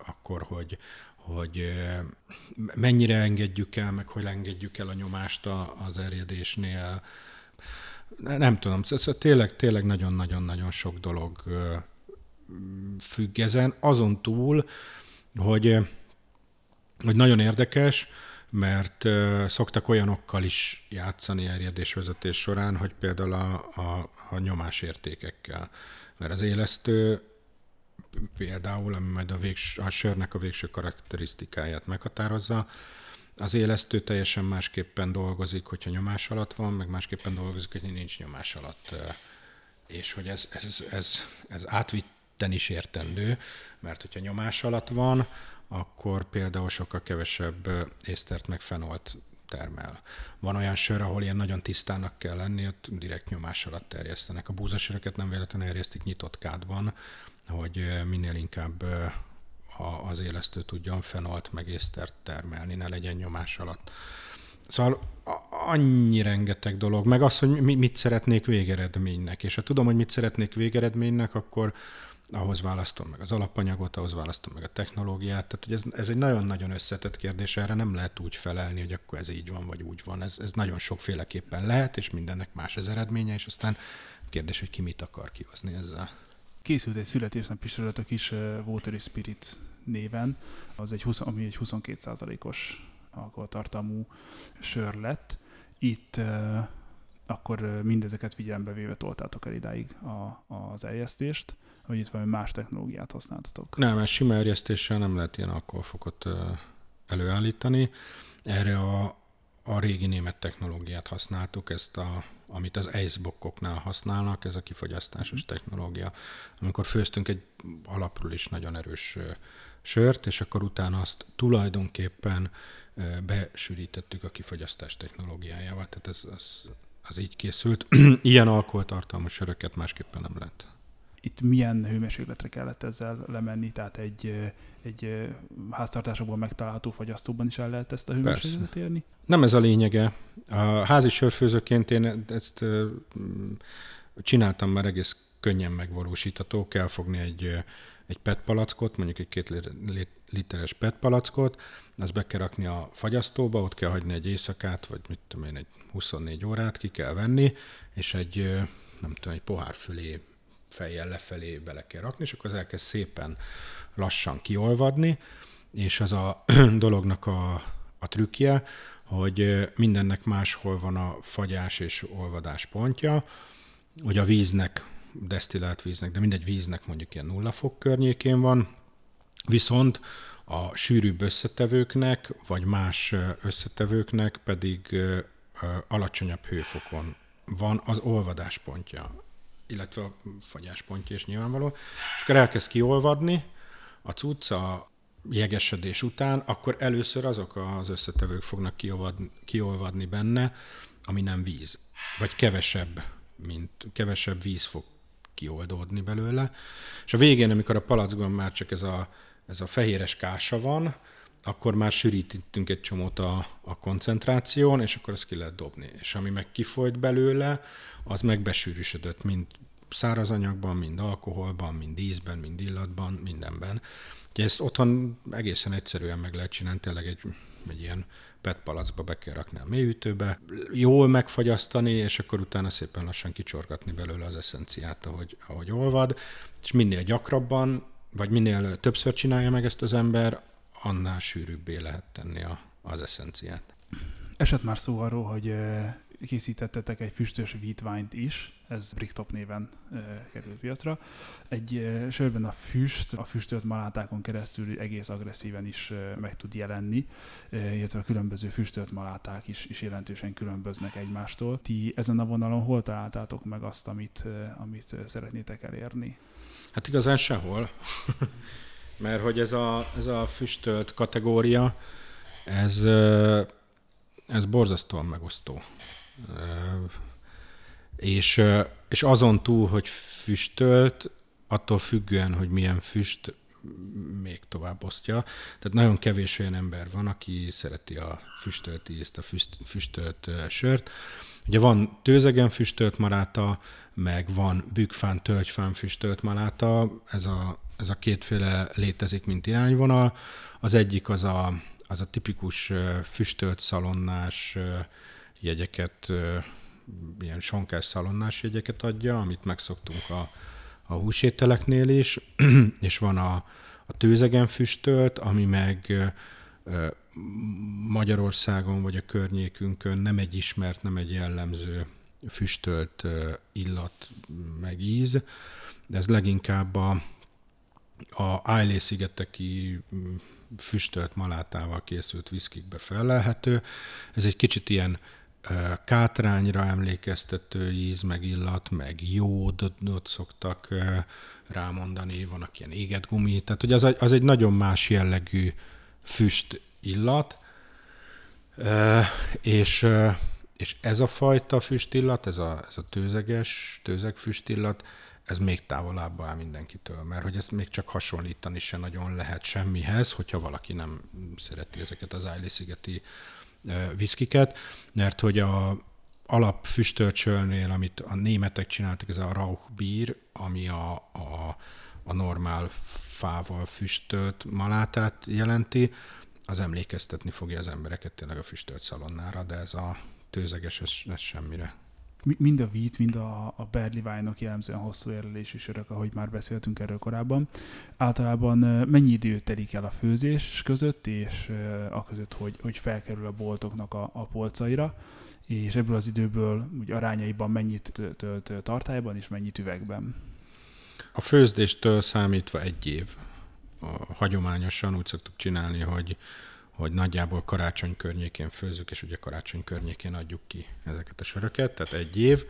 akkor, hogy, hogy mennyire engedjük el, meg hogy engedjük el a nyomást az erjedésnél, nem tudom, szóval tényleg, tényleg nagyon-nagyon-nagyon sok dolog függ ezen. Azon túl, hogy, hogy nagyon érdekes, mert szoktak olyanokkal is játszani erjedésvezetés során, hogy például a, a, a nyomásértékekkel. Mert az élesztő például, ami majd a, végs, a sörnek a végső karakterisztikáját meghatározza, az élesztő teljesen másképpen dolgozik, hogyha nyomás alatt van, meg másképpen dolgozik, hogy nincs nyomás alatt. És hogy ez, ez, ez, ez átvitten is értendő, mert hogyha nyomás alatt van, akkor például sokkal kevesebb észtert meg fenolt termel. Van olyan sör, ahol ilyen nagyon tisztának kell lenni, ott direkt nyomás alatt terjesztenek. A búzasöröket nem véletlenül erjesztik nyitott kádban, hogy minél inkább ha az élesztő tudjon fenolt meg észtert termelni, ne legyen nyomás alatt. Szóval annyi rengeteg dolog, meg az, hogy mit szeretnék végeredménynek, és ha tudom, hogy mit szeretnék végeredménynek, akkor ahhoz választom meg az alapanyagot, ahhoz választom meg a technológiát. Tehát hogy ez, ez egy nagyon-nagyon összetett kérdés, erre nem lehet úgy felelni, hogy akkor ez így van, vagy úgy van. Ez, ez nagyon sokféleképpen lehet, és mindennek más az eredménye, és aztán kérdés, hogy ki mit akar kihozni ezzel. Készült egy születésnapi sorozat a kis Watery Spirit néven, az egy 20, ami egy 22%-os alkoholtartalmú sör lett. Itt akkor mindezeket figyelembe véve toltátok el idáig a, az eljesztést, vagy itt valami más technológiát használtatok? Nem, mert sima erjesztéssel nem lehet ilyen alkoholfokot előállítani. Erre a, a régi német technológiát használtuk, ezt a, amit az iceboxoknál használnak, ez a kifogyasztásos technológia. Amikor főztünk egy alapról is nagyon erős sört, és akkor utána azt tulajdonképpen besűrítettük a kifogyasztás technológiájával, tehát ez, az, az így készült. *clears throat* Ilyen alkoholtartalmú söröket másképpen nem lehet itt milyen hőmérsékletre kellett ezzel lemenni, tehát egy, egy háztartásokban megtalálható fagyasztóban is el lehet ezt a hőmérsékletet érni? Nem ez a lényege. A házi sörfőzőként én ezt csináltam már egész könnyen megvalósítható. Kell fogni egy, egy PET palackot, mondjuk egy két literes PET palackot, azt be kell rakni a fagyasztóba, ott kell hagyni egy éjszakát, vagy mit tudom én, egy 24 órát ki kell venni, és egy, nem tudom, egy pohár fölé fejjel lefelé bele kell rakni, és akkor az elkezd szépen lassan kiolvadni, és az a *clears throat* dolognak a, a trükkje, hogy mindennek máshol van a fagyás és olvadás pontja, hogy a víznek, desztillált víznek, de mindegy víznek mondjuk ilyen nulla fok környékén van, viszont a sűrűbb összetevőknek, vagy más összetevőknek pedig alacsonyabb hőfokon van az olvadás pontja illetve a fagyáspontja is nyilvánvaló, és akkor elkezd kiolvadni a cucc a jegesedés után, akkor először azok az összetevők fognak kiolvadni, benne, ami nem víz, vagy kevesebb, mint kevesebb víz fog kioldódni belőle. És a végén, amikor a palackban már csak ez a, ez a fehéres kása van, akkor már sűrítünk egy csomót a, a koncentráción, és akkor ezt ki lehet dobni. És ami meg kifolyt belőle, az meg besűrűsödött, mind szárazanyagban, mind alkoholban, mind ízben, mind illatban, mindenben. Ugye ezt otthon egészen egyszerűen meg lehet csinálni, tényleg egy, egy ilyen PET palacba be kell rakni a mélyütőbe, jól megfagyasztani, és akkor utána szépen lassan kicsorgatni belőle az eszenciát, ahogy, ahogy olvad, és minél gyakrabban, vagy minél többször csinálja meg ezt az ember, annál sűrűbbé lehet tenni a, az eszenciát. Esett már szó arról, hogy készítettetek egy füstös vitványt is, ez Bricktop néven került piacra. Egy sörben a füst, a füstölt malátákon keresztül egész agresszíven is meg tud jelenni, illetve a különböző füstölt maláták is, is jelentősen különböznek egymástól. Ti ezen a vonalon hol találtátok meg azt, amit, amit szeretnétek elérni? Hát igazán sehol. *laughs* Mert hogy ez a, ez a füstölt kategória, ez, ez borzasztóan megosztó. És, és azon túl, hogy füstölt, attól függően, hogy milyen füst, még tovább osztja. Tehát nagyon kevés olyan ember van, aki szereti a füstölt ízt, a füst, füstölt sört. Ugye van tőzegen füstölt maráta, meg van bükkfán, tölgyfán füstölt maráta, ez a, ez a kétféle létezik, mint irányvonal. Az egyik az a, az a tipikus füstölt szalonnás jegyeket, ilyen sonkás szalonnás jegyeket adja, amit megszoktunk a, a húsételeknél is, *clears throat* és van a, a tőzegen füstölt, ami meg Magyarországon vagy a környékünkön nem egy ismert, nem egy jellemző füstölt illat meg íz, de ez leginkább a, a Ailé szigeteki füstölt malátával készült viszkikbe felelhető. Ez egy kicsit ilyen kátrányra emlékeztető íz, meg illat, meg jódot szoktak rámondani, vannak ilyen éget gumi, tehát hogy az, az egy nagyon más jellegű füst illat, és, és ez a fajta füstillat, ez a, ez a tőzeges, tőzeg füstillat, ez még távolabb áll mindenkitől, mert hogy ezt még csak hasonlítani se nagyon lehet semmihez, hogyha valaki nem szereti ezeket az Ájli-szigeti viszkiket, mert hogy a alap füstölcsölnél, amit a németek csináltak, ez a Rauchbier, ami a, a, a normál fával füstölt malátát jelenti, az emlékeztetni fogja az embereket tényleg a füstölt szalonnára, de ez a tőzeges, ez, ez semmire mind a vít, mind a, a Berli Wine-ok jellemzően hosszú érlelésű sörök, ahogy már beszéltünk erről korábban. Általában mennyi idő telik el a főzés között, és a között, hogy, hogy felkerül a boltoknak a, a polcaira, és ebből az időből úgy arányaiban mennyit tölt tartályban, és mennyit üvegben? A főzdéstől számítva egy év. A, hagyományosan úgy szoktuk csinálni, hogy hogy nagyjából karácsony környékén főzzük, és ugye karácsony környékén adjuk ki ezeket a söröket, tehát egy év,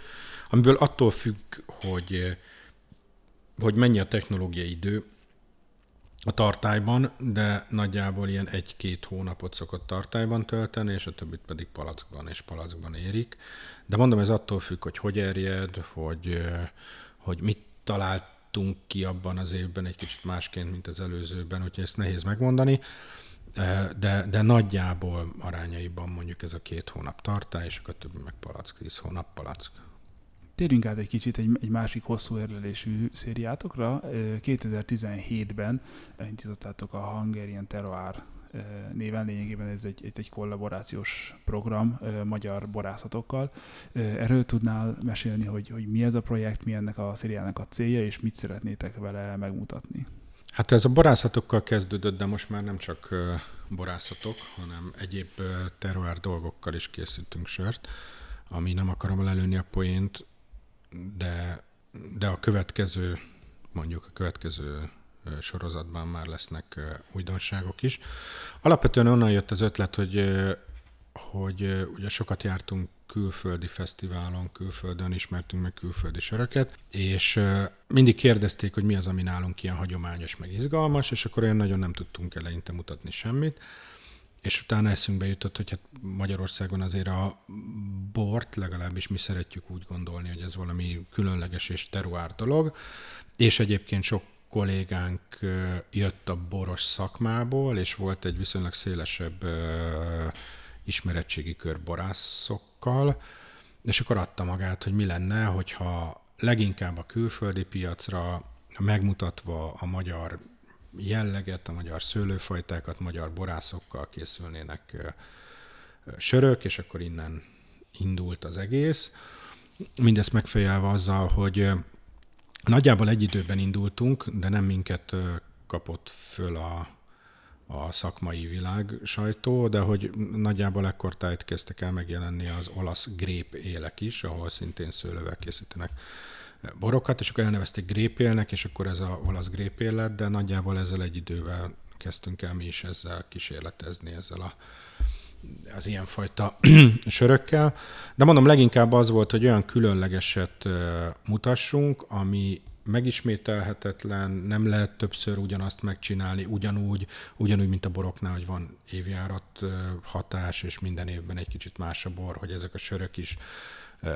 amiből attól függ, hogy, hogy mennyi a technológiai idő a tartályban, de nagyjából ilyen egy-két hónapot szokott tartályban tölteni, és a többit pedig palackban és palackban érik. De mondom, ez attól függ, hogy hogy erjed, hogy, hogy mit találtunk ki abban az évben egy kicsit másként, mint az előzőben, úgyhogy ezt nehéz megmondani de, de nagyjából arányaiban mondjuk ez a két hónap tartá, és akkor többi meg palack, tíz hónap palack. Térjünk át egy kicsit egy, egy másik hosszú érlelésű szériátokra. 2017-ben indítottátok a Hungarian Terroir néven, lényegében ez egy, egy kollaborációs program magyar borászatokkal. Erről tudnál mesélni, hogy, hogy mi ez a projekt, mi ennek a szériának a célja, és mit szeretnétek vele megmutatni? Hát ez a borászatokkal kezdődött, de most már nem csak borászatok, hanem egyéb terroár dolgokkal is készítünk sört, ami nem akarom lelőni a poént, de, de a következő, mondjuk a következő sorozatban már lesznek újdonságok is. Alapvetően onnan jött az ötlet, hogy, hogy ugye sokat jártunk külföldi fesztiválon, külföldön ismertünk meg külföldi söröket, és mindig kérdezték, hogy mi az, ami nálunk ilyen hagyományos, meg izgalmas, és akkor olyan nagyon nem tudtunk eleinte mutatni semmit. És utána eszünkbe jutott, hogy hát Magyarországon azért a bort, legalábbis mi szeretjük úgy gondolni, hogy ez valami különleges és teruár dolog, és egyébként sok kollégánk jött a boros szakmából, és volt egy viszonylag szélesebb ismeretségi kör borászokkal, és akkor adta magát, hogy mi lenne, hogyha leginkább a külföldi piacra megmutatva a magyar jelleget, a magyar szőlőfajtákat, magyar borászokkal készülnének sörök, és akkor innen indult az egész. Mindezt megfejelve azzal, hogy nagyjából egy időben indultunk, de nem minket kapott föl a a szakmai világ sajtó, de hogy nagyjából tájt kezdtek el megjelenni az olasz grép élek is, ahol szintén szőlővel készítenek borokat, és akkor elnevezték grépélnek, és akkor ez a olasz grépél lett, de nagyjából ezzel egy idővel kezdtünk el mi is ezzel kísérletezni, ezzel a az ilyenfajta *clears throat* sörökkel. De mondom, leginkább az volt, hogy olyan különlegeset mutassunk, ami megismételhetetlen, nem lehet többször ugyanazt megcsinálni, ugyanúgy, ugyanúgy, mint a boroknál, hogy van évjárat hatás, és minden évben egy kicsit más a bor, hogy ezek a sörök is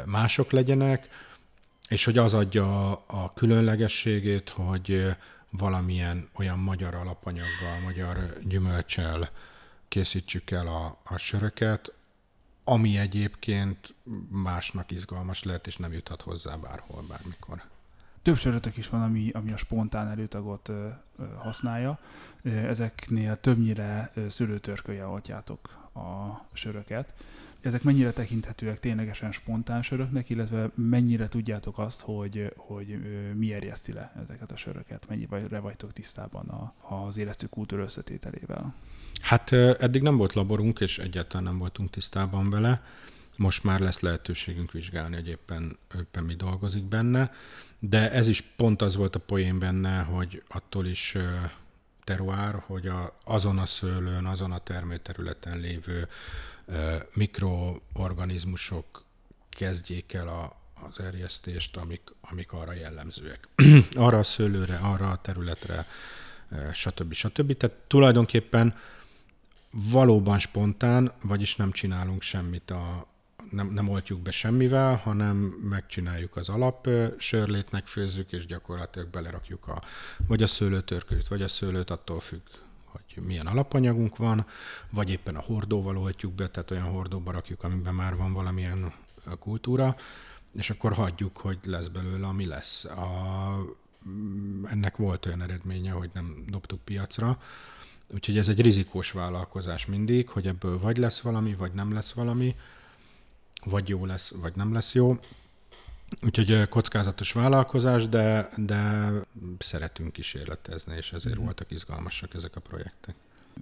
mások legyenek, és hogy az adja a különlegességét, hogy valamilyen olyan magyar alapanyaggal, magyar gyümölcsel készítsük el a, a söröket, ami egyébként másnak izgalmas lehet, és nem juthat hozzá bárhol, bármikor. Több sörötök is van, ami, ami a spontán előtagot ö, ö, használja. Ezeknél többnyire szőlőtörkölye altjátok a söröket. Ezek mennyire tekinthetőek ténylegesen spontán söröknek, illetve mennyire tudjátok azt, hogy, hogy mi erjeszti le ezeket a söröket? Mennyire vagytok tisztában a, az élesztő kultúra összetételével? Hát eddig nem volt laborunk, és egyáltalán nem voltunk tisztában vele. Most már lesz lehetőségünk vizsgálni, hogy éppen, éppen mi dolgozik benne. De ez is pont az volt a poén benne, hogy attól is teruár, hogy a, azon a szőlőn, azon a termőterületen lévő mikroorganizmusok kezdjék el a, az erjesztést, amik, amik arra jellemzőek. *clears throat* arra a szőlőre, arra a területre, stb. stb. Tehát tulajdonképpen valóban spontán, vagyis nem csinálunk semmit a, nem, nem oltjuk be semmivel, hanem megcsináljuk az alap sörlét, főzzük, és gyakorlatilag belerakjuk a, vagy a szőlőtörkölt, vagy a szőlőt, attól függ, hogy milyen alapanyagunk van, vagy éppen a hordóval oltjuk be, tehát olyan hordóba rakjuk, amiben már van valamilyen kultúra, és akkor hagyjuk, hogy lesz belőle, ami lesz. A, ennek volt olyan eredménye, hogy nem dobtuk piacra, úgyhogy ez egy rizikós vállalkozás mindig, hogy ebből vagy lesz valami, vagy nem lesz valami, vagy jó lesz, vagy nem lesz jó. Úgyhogy kockázatos vállalkozás, de, de szeretünk kísérletezni, és ezért mm. voltak izgalmasak ezek a projektek.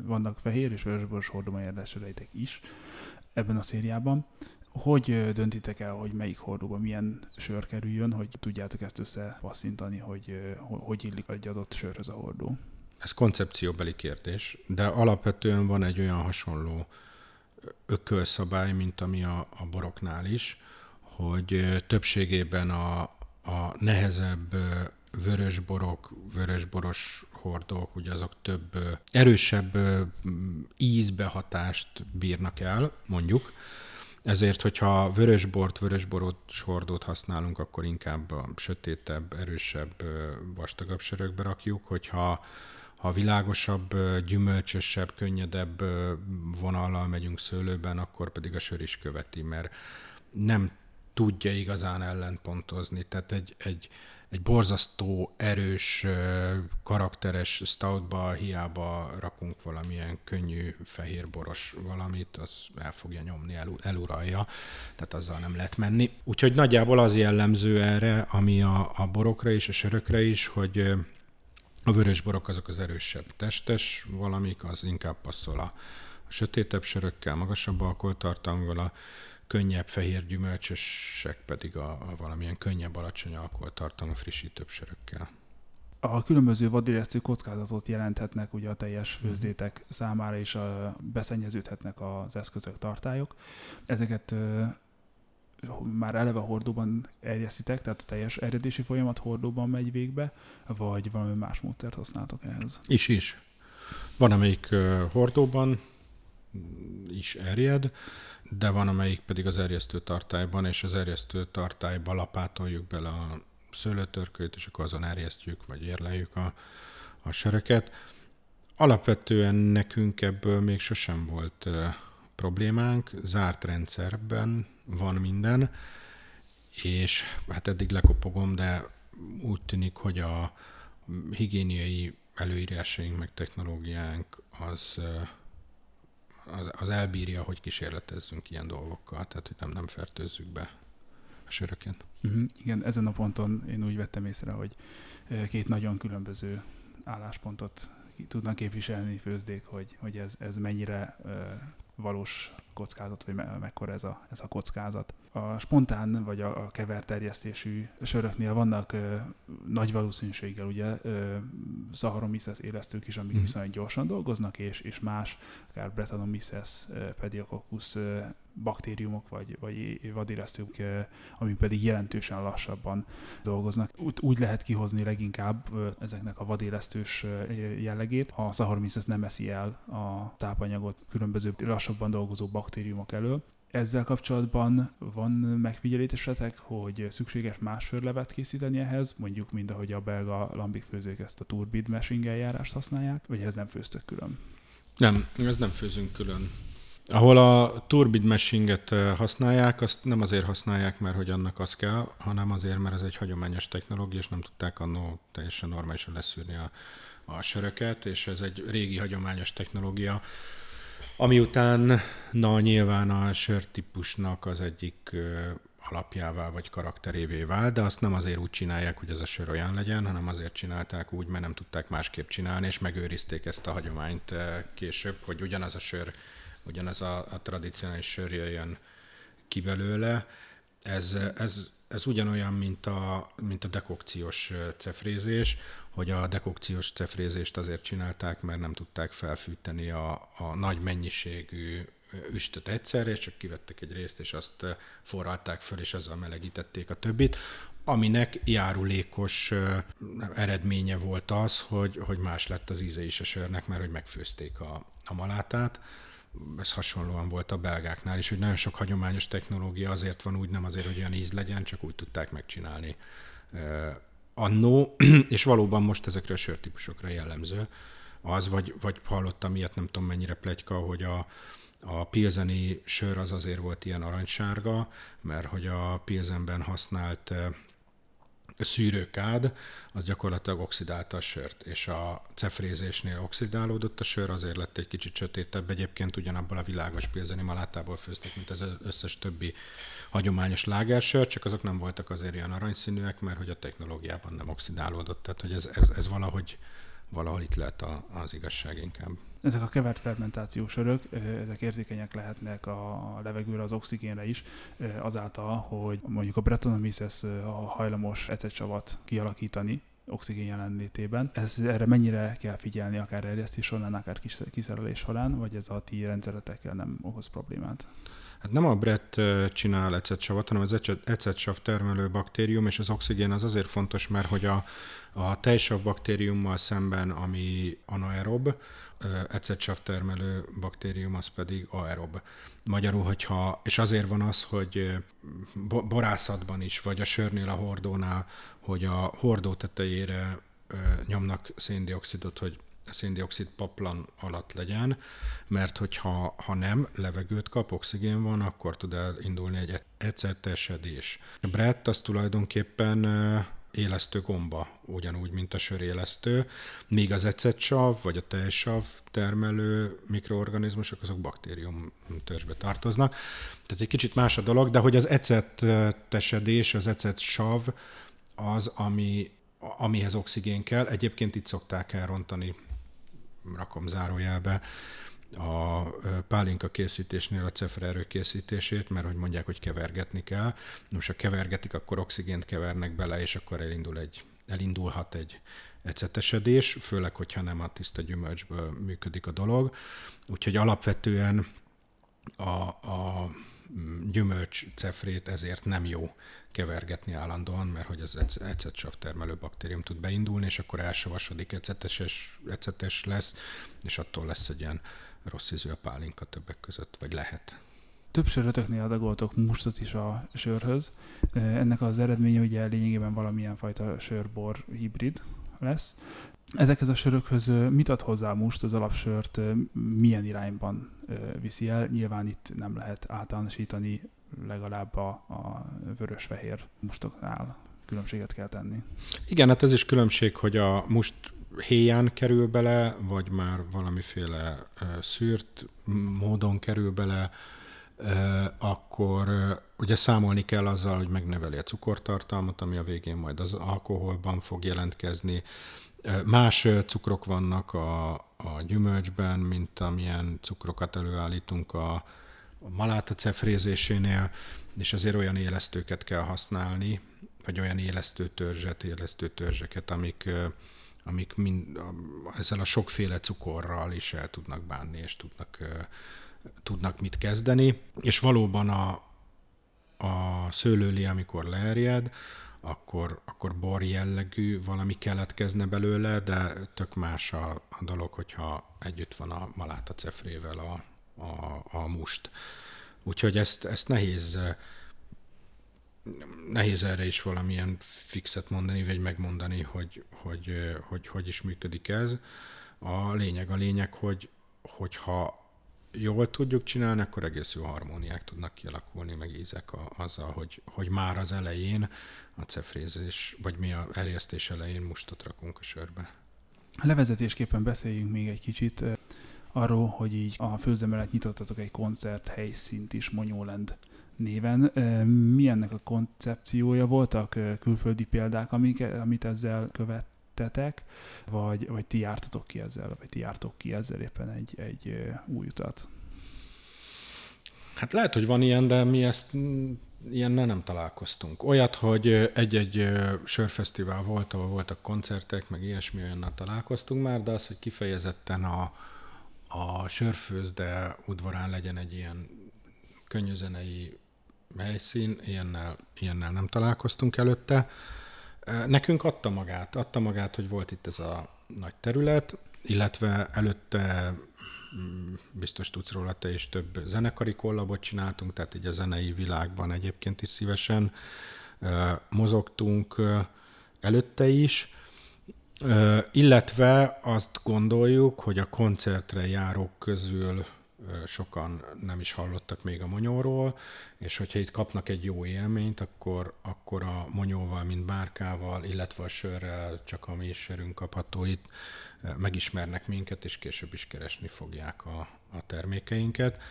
Vannak fehér és vörösboros hordómányerdesőreitek is ebben a szériában. Hogy döntitek el, hogy melyik hordóba milyen sör kerüljön, hogy tudjátok ezt összepasszintani, hogy hogy illik egy adott sörhöz a hordó? ez koncepcióbeli kérdés, de alapvetően van egy olyan hasonló ökölszabály, mint ami a, a boroknál is, hogy többségében a, a nehezebb vörösborok, vörösboros hordók, ugye azok több erősebb ízbehatást bírnak el, mondjuk. Ezért, hogyha vörösbort, vörösborot, hordót használunk, akkor inkább a sötétebb, erősebb, vastagabb sörökbe rakjuk. Hogyha ha világosabb, gyümölcsösebb, könnyedebb vonallal megyünk szőlőben, akkor pedig a sör is követi, mert nem tudja igazán ellenpontozni. Tehát egy, egy, egy borzasztó, erős, karakteres stoutba hiába rakunk valamilyen könnyű fehérboros valamit, az el fogja nyomni, el, eluralja, tehát azzal nem lehet menni. Úgyhogy nagyjából az jellemző erre, ami a, a borokra és a sörökre is, hogy a vörös borok azok az erősebb testes valamik, az inkább passzol a, sötétebb sörökkel, magasabb alkoholtartalmával, a könnyebb fehér gyümölcsösek pedig a, a valamilyen könnyebb, alacsony alkoholtartalmú frissítőbb sörökkel. A különböző vadélesztő kockázatot jelenthetnek ugye a teljes mhm. főzdétek számára, és a, beszennyeződhetnek az eszközök, tartályok. Ezeket már eleve hordóban erjesztitek, tehát a teljes eredési folyamat hordóban megy végbe, vagy valami más módszert használtok ehhez? Is is. Van, amelyik hordóban is erjed, de van, amelyik pedig az erjesztő tartályban, és az erjesztő tartályba lapátoljuk bele a szőlőtörkőt, és akkor azon erjesztjük, vagy érleljük a, a sereket. Alapvetően nekünk ebből még sosem volt problémánk, zárt rendszerben van minden, és hát eddig lekopogom, de úgy tűnik, hogy a higiéniai előírásaink, meg technológiánk az, az, az elbírja, hogy kísérletezzünk ilyen dolgokkal, tehát hogy nem, nem fertőzzük be a söröket. Uh-huh. Igen, ezen a ponton én úgy vettem észre, hogy két nagyon különböző álláspontot tudnak képviselni főzdék, hogy, hogy ez, ez mennyire valós kockázat, vagy me- mekkora ez a, ez a kockázat. A spontán vagy a, a keverterjesztésű söröknél vannak ö, nagy valószínűséggel ugye Saccharomyces élesztők is, amik mm. viszonylag gyorsan dolgoznak, és, és más, akár Brettanomyces pediococcus baktériumok vagy, vagy vadélesztők, amik pedig jelentősen lassabban dolgoznak. Úgy lehet kihozni leginkább ezeknek a vadélesztős jellegét. A Saccharomyces nem eszi el a tápanyagot különböző lassabban dolgozó baktériumok elől. Ezzel kapcsolatban van megfigyelésetek, hogy szükséges más sörlevet készíteni ehhez, mondjuk mind ahogy a belga lambik főzők ezt a turbid meshing eljárást használják, vagy ez nem főztök külön? Nem, ez nem főzünk külön. Ahol a turbid meshinget használják, azt nem azért használják, mert hogy annak az kell, hanem azért, mert ez egy hagyományos technológia, és nem tudták annó teljesen normálisan leszűrni a, a söröket, és ez egy régi hagyományos technológia, ami után na nyilván a sörtípusnak az egyik alapjává vagy karakterévé vált, de azt nem azért úgy csinálják, hogy ez a sör olyan legyen, hanem azért csinálták úgy, mert nem tudták másképp csinálni, és megőrizték ezt a hagyományt később, hogy ugyanaz a sör ugyanez a, a tradicionális sör jöjjön ki belőle. Ez, ez, ez ugyanolyan, mint a, mint a dekokciós cefrézés, hogy a dekokciós cefrézést azért csinálták, mert nem tudták felfűteni a, a nagy mennyiségű üstöt egyszerre, és csak kivettek egy részt, és azt forralták föl, és azzal melegítették a többit, aminek járulékos eredménye volt az, hogy, hogy más lett az íze is a sörnek, mert hogy megfőzték a, a malátát ez hasonlóan volt a belgáknál is, hogy nagyon sok hagyományos technológia azért van úgy, nem azért, hogy olyan íz legyen, csak úgy tudták megcsinálni. Annó, *clears throat* és valóban most ezekre a sörtípusokra jellemző. Az, vagy, vagy hallottam ilyet, nem tudom mennyire plegyka, hogy a, a pilzeni sör az azért volt ilyen aranysárga, mert hogy a pilzenben használt szűrőkád, az gyakorlatilag oxidálta a sört, és a cefrézésnél oxidálódott a sör, azért lett egy kicsit sötétebb. Egyébként ugyanabból a világos pilzeni malátából főzték, mint az összes többi hagyományos lágersör, csak azok nem voltak azért ilyen aranyszínűek, mert hogy a technológiában nem oxidálódott. Tehát, hogy ez, ez, ez valahogy, valahol itt lehet a, az igazság inkább. Ezek a kevert fermentációs örök, ezek érzékenyek lehetnek a levegőre, az oxigénre is, azáltal, hogy mondjuk a Brettanomyces hajlamos ecetsavat kialakítani, oxigén jelenlétében. Ez, erre mennyire kell figyelni, akár erjesztés során, akár kiszerelés során, vagy ez a ti rendszeretekkel nem okoz problémát? Hát nem a Brett csinál ecetsavat, hanem az ecetsav termelő baktérium, és az oxigén az azért fontos, mert hogy a, a tejsav baktériummal szemben, ami anaerob, ecetsav termelő baktérium, az pedig aerob. Magyarul, hogyha, és azért van az, hogy borászatban is, vagy a sörnél, a hordónál, hogy a hordó tetejére nyomnak széndiokszidot, hogy széndiokszid paplan alatt legyen, mert hogyha ha nem, levegőt kap, oxigén van, akkor tud elindulni egy ecetesedés. A Brett az tulajdonképpen élesztő gomba, ugyanúgy, mint a sörélesztő, míg az ecetsav vagy a tejsav termelő mikroorganizmusok, azok baktérium törzsbe tartoznak. Tehát egy kicsit más a dolog, de hogy az ecetesedés, az ecetsav az, ami, amihez oxigén kell. Egyébként itt szokták elrontani, rakom zárójelbe, a pálinka készítésnél a cefre készítését, mert hogy mondják, hogy kevergetni kell. Most ha kevergetik, akkor oxigént kevernek bele, és akkor elindul egy, elindulhat egy ecetesedés, főleg, hogyha nem a tiszta gyümölcsből működik a dolog. Úgyhogy alapvetően a, a gyümölcs cefrét ezért nem jó kevergetni állandóan, mert hogy az ecetsav termelő baktérium tud beindulni, és akkor elsavasodik, ecetes, ecetes lesz, és attól lesz egy ilyen rossz ízű a pálinka többek között, vagy lehet. Több sörötöknél adagoltok mustot is a sörhöz. Ennek az eredménye ugye lényegében valamilyen fajta sörbor hibrid lesz. Ezekhez a sörökhöz mit ad hozzá most az alapsört, milyen irányban viszi el? Nyilván itt nem lehet általánosítani, legalább a, a vörös-fehér mustoknál különbséget kell tenni. Igen, hát ez is különbség, hogy a must héján kerül bele, vagy már valamiféle szűrt módon kerül bele, akkor ugye számolni kell azzal, hogy megneveli a cukortartalmat, ami a végén majd az alkoholban fog jelentkezni. Más cukrok vannak a, a gyümölcsben, mint amilyen cukrokat előállítunk a, a maláta cefrézésénél, és azért olyan élesztőket kell használni, vagy olyan élesztő törzset, élesztő törzseket, amik amik mind, ezzel a sokféle cukorral is el tudnak bánni, és tudnak, tudnak mit kezdeni. És valóban a, a szőlőli, amikor leerjed, akkor, akkor bor jellegű valami keletkezne belőle, de tök más a, a dolog, hogyha együtt van a maláta cefrével a, a, a must. Úgyhogy ezt, ezt nehéz nehéz erre is valamilyen fixet mondani, vagy megmondani, hogy hogy, hogy, hogy is működik ez. A lényeg a lényeg, hogy hogyha jól tudjuk csinálni, akkor egész jó harmóniák tudnak kialakulni, meg ízek a, azzal, hogy, hogy már az elején a cefrézés, vagy mi a erjesztés elején mustot rakunk a sörbe. Levezetésképpen beszéljünk még egy kicsit arról, hogy így a főzemelet nyitottatok egy koncert helyszínt is Monyóland néven. Mi ennek a koncepciója? Voltak külföldi példák, amik, amit ezzel követtetek, vagy, vagy ti jártatok ki ezzel, vagy ti jártok ki ezzel éppen egy, egy új utat? Hát lehet, hogy van ilyen, de mi ezt mm, ilyennel nem találkoztunk. Olyat, hogy egy-egy sörfesztivál volt, ahol voltak koncertek, meg ilyesmi olyannal találkoztunk már, de az, hogy kifejezetten a, a sörfőzde udvarán legyen egy ilyen könnyűzenei helyszín, ilyennel, ilyennel nem találkoztunk előtte. Nekünk adta magát, adta magát, hogy volt itt ez a nagy terület, illetve előtte mm, biztos tudsz róla, te is több zenekari kollabot csináltunk, tehát így a zenei világban egyébként is szívesen mozogtunk előtte is, illetve azt gondoljuk, hogy a koncertre járók közül sokan nem is hallottak még a monyóról, és hogyha itt kapnak egy jó élményt, akkor, akkor a monyóval, mint bárkával, illetve a sörrel, csak a mi sörünk kapható itt, megismernek minket, és később is keresni fogják a, a termékeinket.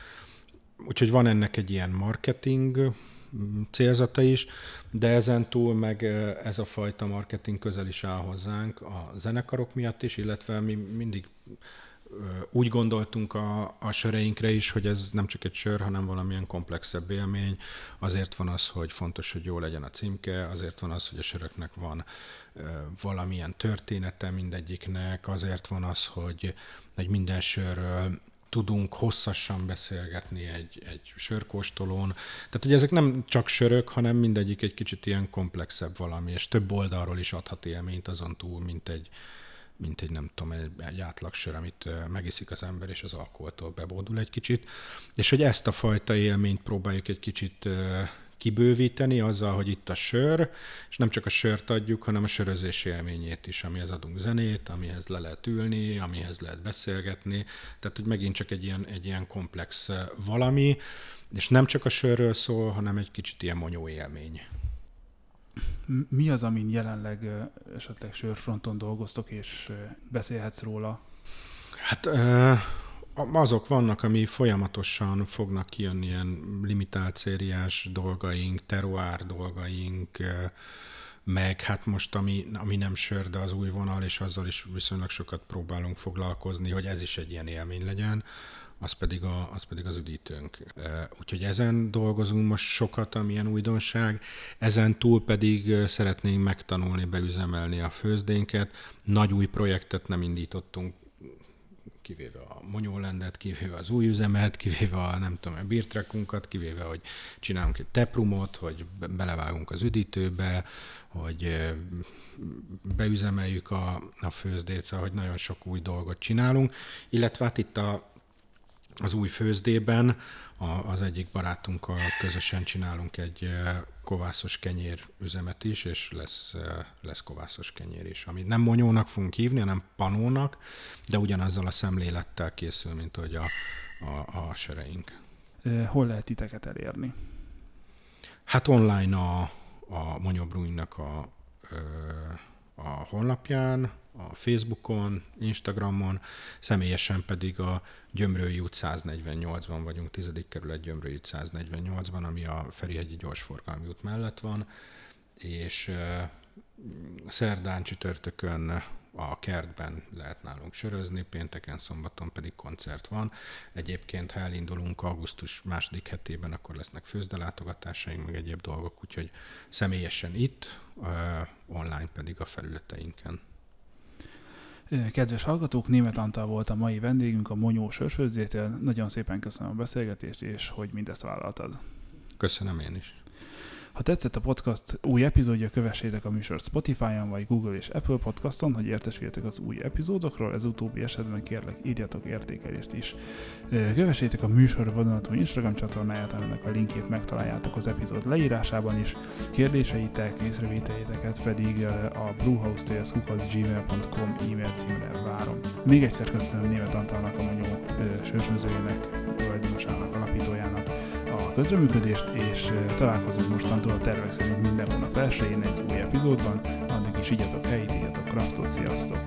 Úgyhogy van ennek egy ilyen marketing mm, célzata is, de ezen túl meg ez a fajta marketing közel is áll hozzánk a zenekarok miatt is, illetve mi mindig úgy gondoltunk a, a söreinkre is, hogy ez nem csak egy sör, hanem valamilyen komplexebb élmény. Azért van az, hogy fontos, hogy jó legyen a címke, azért van az, hogy a söröknek van valamilyen története mindegyiknek, azért van az, hogy egy minden sörről tudunk hosszasan beszélgetni egy, egy sörkóstolón. Tehát, hogy ezek nem csak sörök, hanem mindegyik egy kicsit ilyen komplexebb valami, és több oldalról is adhat élményt azon túl, mint egy, mint egy nem tudom, egy, egy átlagsör, amit megiszik az ember, és az alkoholtól bebódul egy kicsit. És hogy ezt a fajta élményt próbáljuk egy kicsit kibővíteni azzal, hogy itt a sör, és nem csak a sört adjuk, hanem a sörözés élményét is, amihez adunk zenét, amihez le lehet ülni, amihez lehet beszélgetni. Tehát, hogy megint csak egy ilyen, egy ilyen komplex valami, és nem csak a sörről szól, hanem egy kicsit ilyen monyó élmény. Mi az, amin jelenleg esetleg sörfronton dolgoztok, és beszélhetsz róla? Hát azok vannak, ami folyamatosan fognak kijönni ilyen limitált szériás dolgaink, teruár dolgaink, meg hát most, ami, ami nem sör, de az új vonal, és azzal is viszonylag sokat próbálunk foglalkozni, hogy ez is egy ilyen élmény legyen, az pedig, a, az pedig az üdítőnk. Úgyhogy ezen dolgozunk most sokat, amilyen újdonság. Ezen túl pedig szeretnénk megtanulni, beüzemelni a főzdénket. Nagy új projektet nem indítottunk kivéve a Monyólendet, kivéve az új üzemet, kivéve a nem tudom, a birtrekunkat, kivéve, hogy csinálunk egy teprumot, hogy belevágunk az üdítőbe, hogy beüzemeljük a, a főzdét, szóval, hogy nagyon sok új dolgot csinálunk, illetve hát itt a, az új főzdében az egyik barátunkkal közösen csinálunk egy kovászos kenyér üzemet is, és lesz, lesz kovászos kenyér is, amit nem monyónak fogunk hívni, hanem panónak, de ugyanazzal a szemlélettel készül, mint hogy a, a, a sereink. Hol lehet titeket elérni? Hát online a, a Monyobrújnak a, a honlapján, a Facebookon, Instagramon, személyesen pedig a Gyömrői út 148-ban vagyunk, 10. kerület Gyömrői út 148-ban, ami a Ferihegyi gyorsforgalmi út mellett van, és szerdán, csütörtökön a kertben lehet nálunk sörözni, pénteken, szombaton pedig koncert van. Egyébként, ha elindulunk augusztus második hetében, akkor lesznek főzdelátogatásaink, meg egyéb dolgok, úgyhogy személyesen itt, online pedig a felületeinken. Kedves hallgatók, Német Antal volt a mai vendégünk a Monyó Sörsfőzdétől. Nagyon szépen köszönöm a beszélgetést, és hogy mindezt vállaltad. Köszönöm én is. Ha tetszett a podcast új epizódja, kövessétek a műsort Spotify-on vagy Google és Apple podcaston, hogy értesüljetek az új epizódokról, ez utóbbi esetben kérlek írjatok értékelést is. Kövessétek a műsor vonatú Instagram csatornáját, aminek a linkét megtaláljátok az epizód leírásában is. Kérdéseitek, észrevételeteket pedig a bluehouse.gmail.com e-mail címre várom. Még egyszer köszönöm Német Antalnak, a Monyó sősmözőjének, tulajdonosának, alapítójának, közreműködést, és találkozunk mostantól a tervek szerint minden hónap elsőjén egy új epizódban. Addig is igyatok helyit, igyatok kraftot, sziasztok!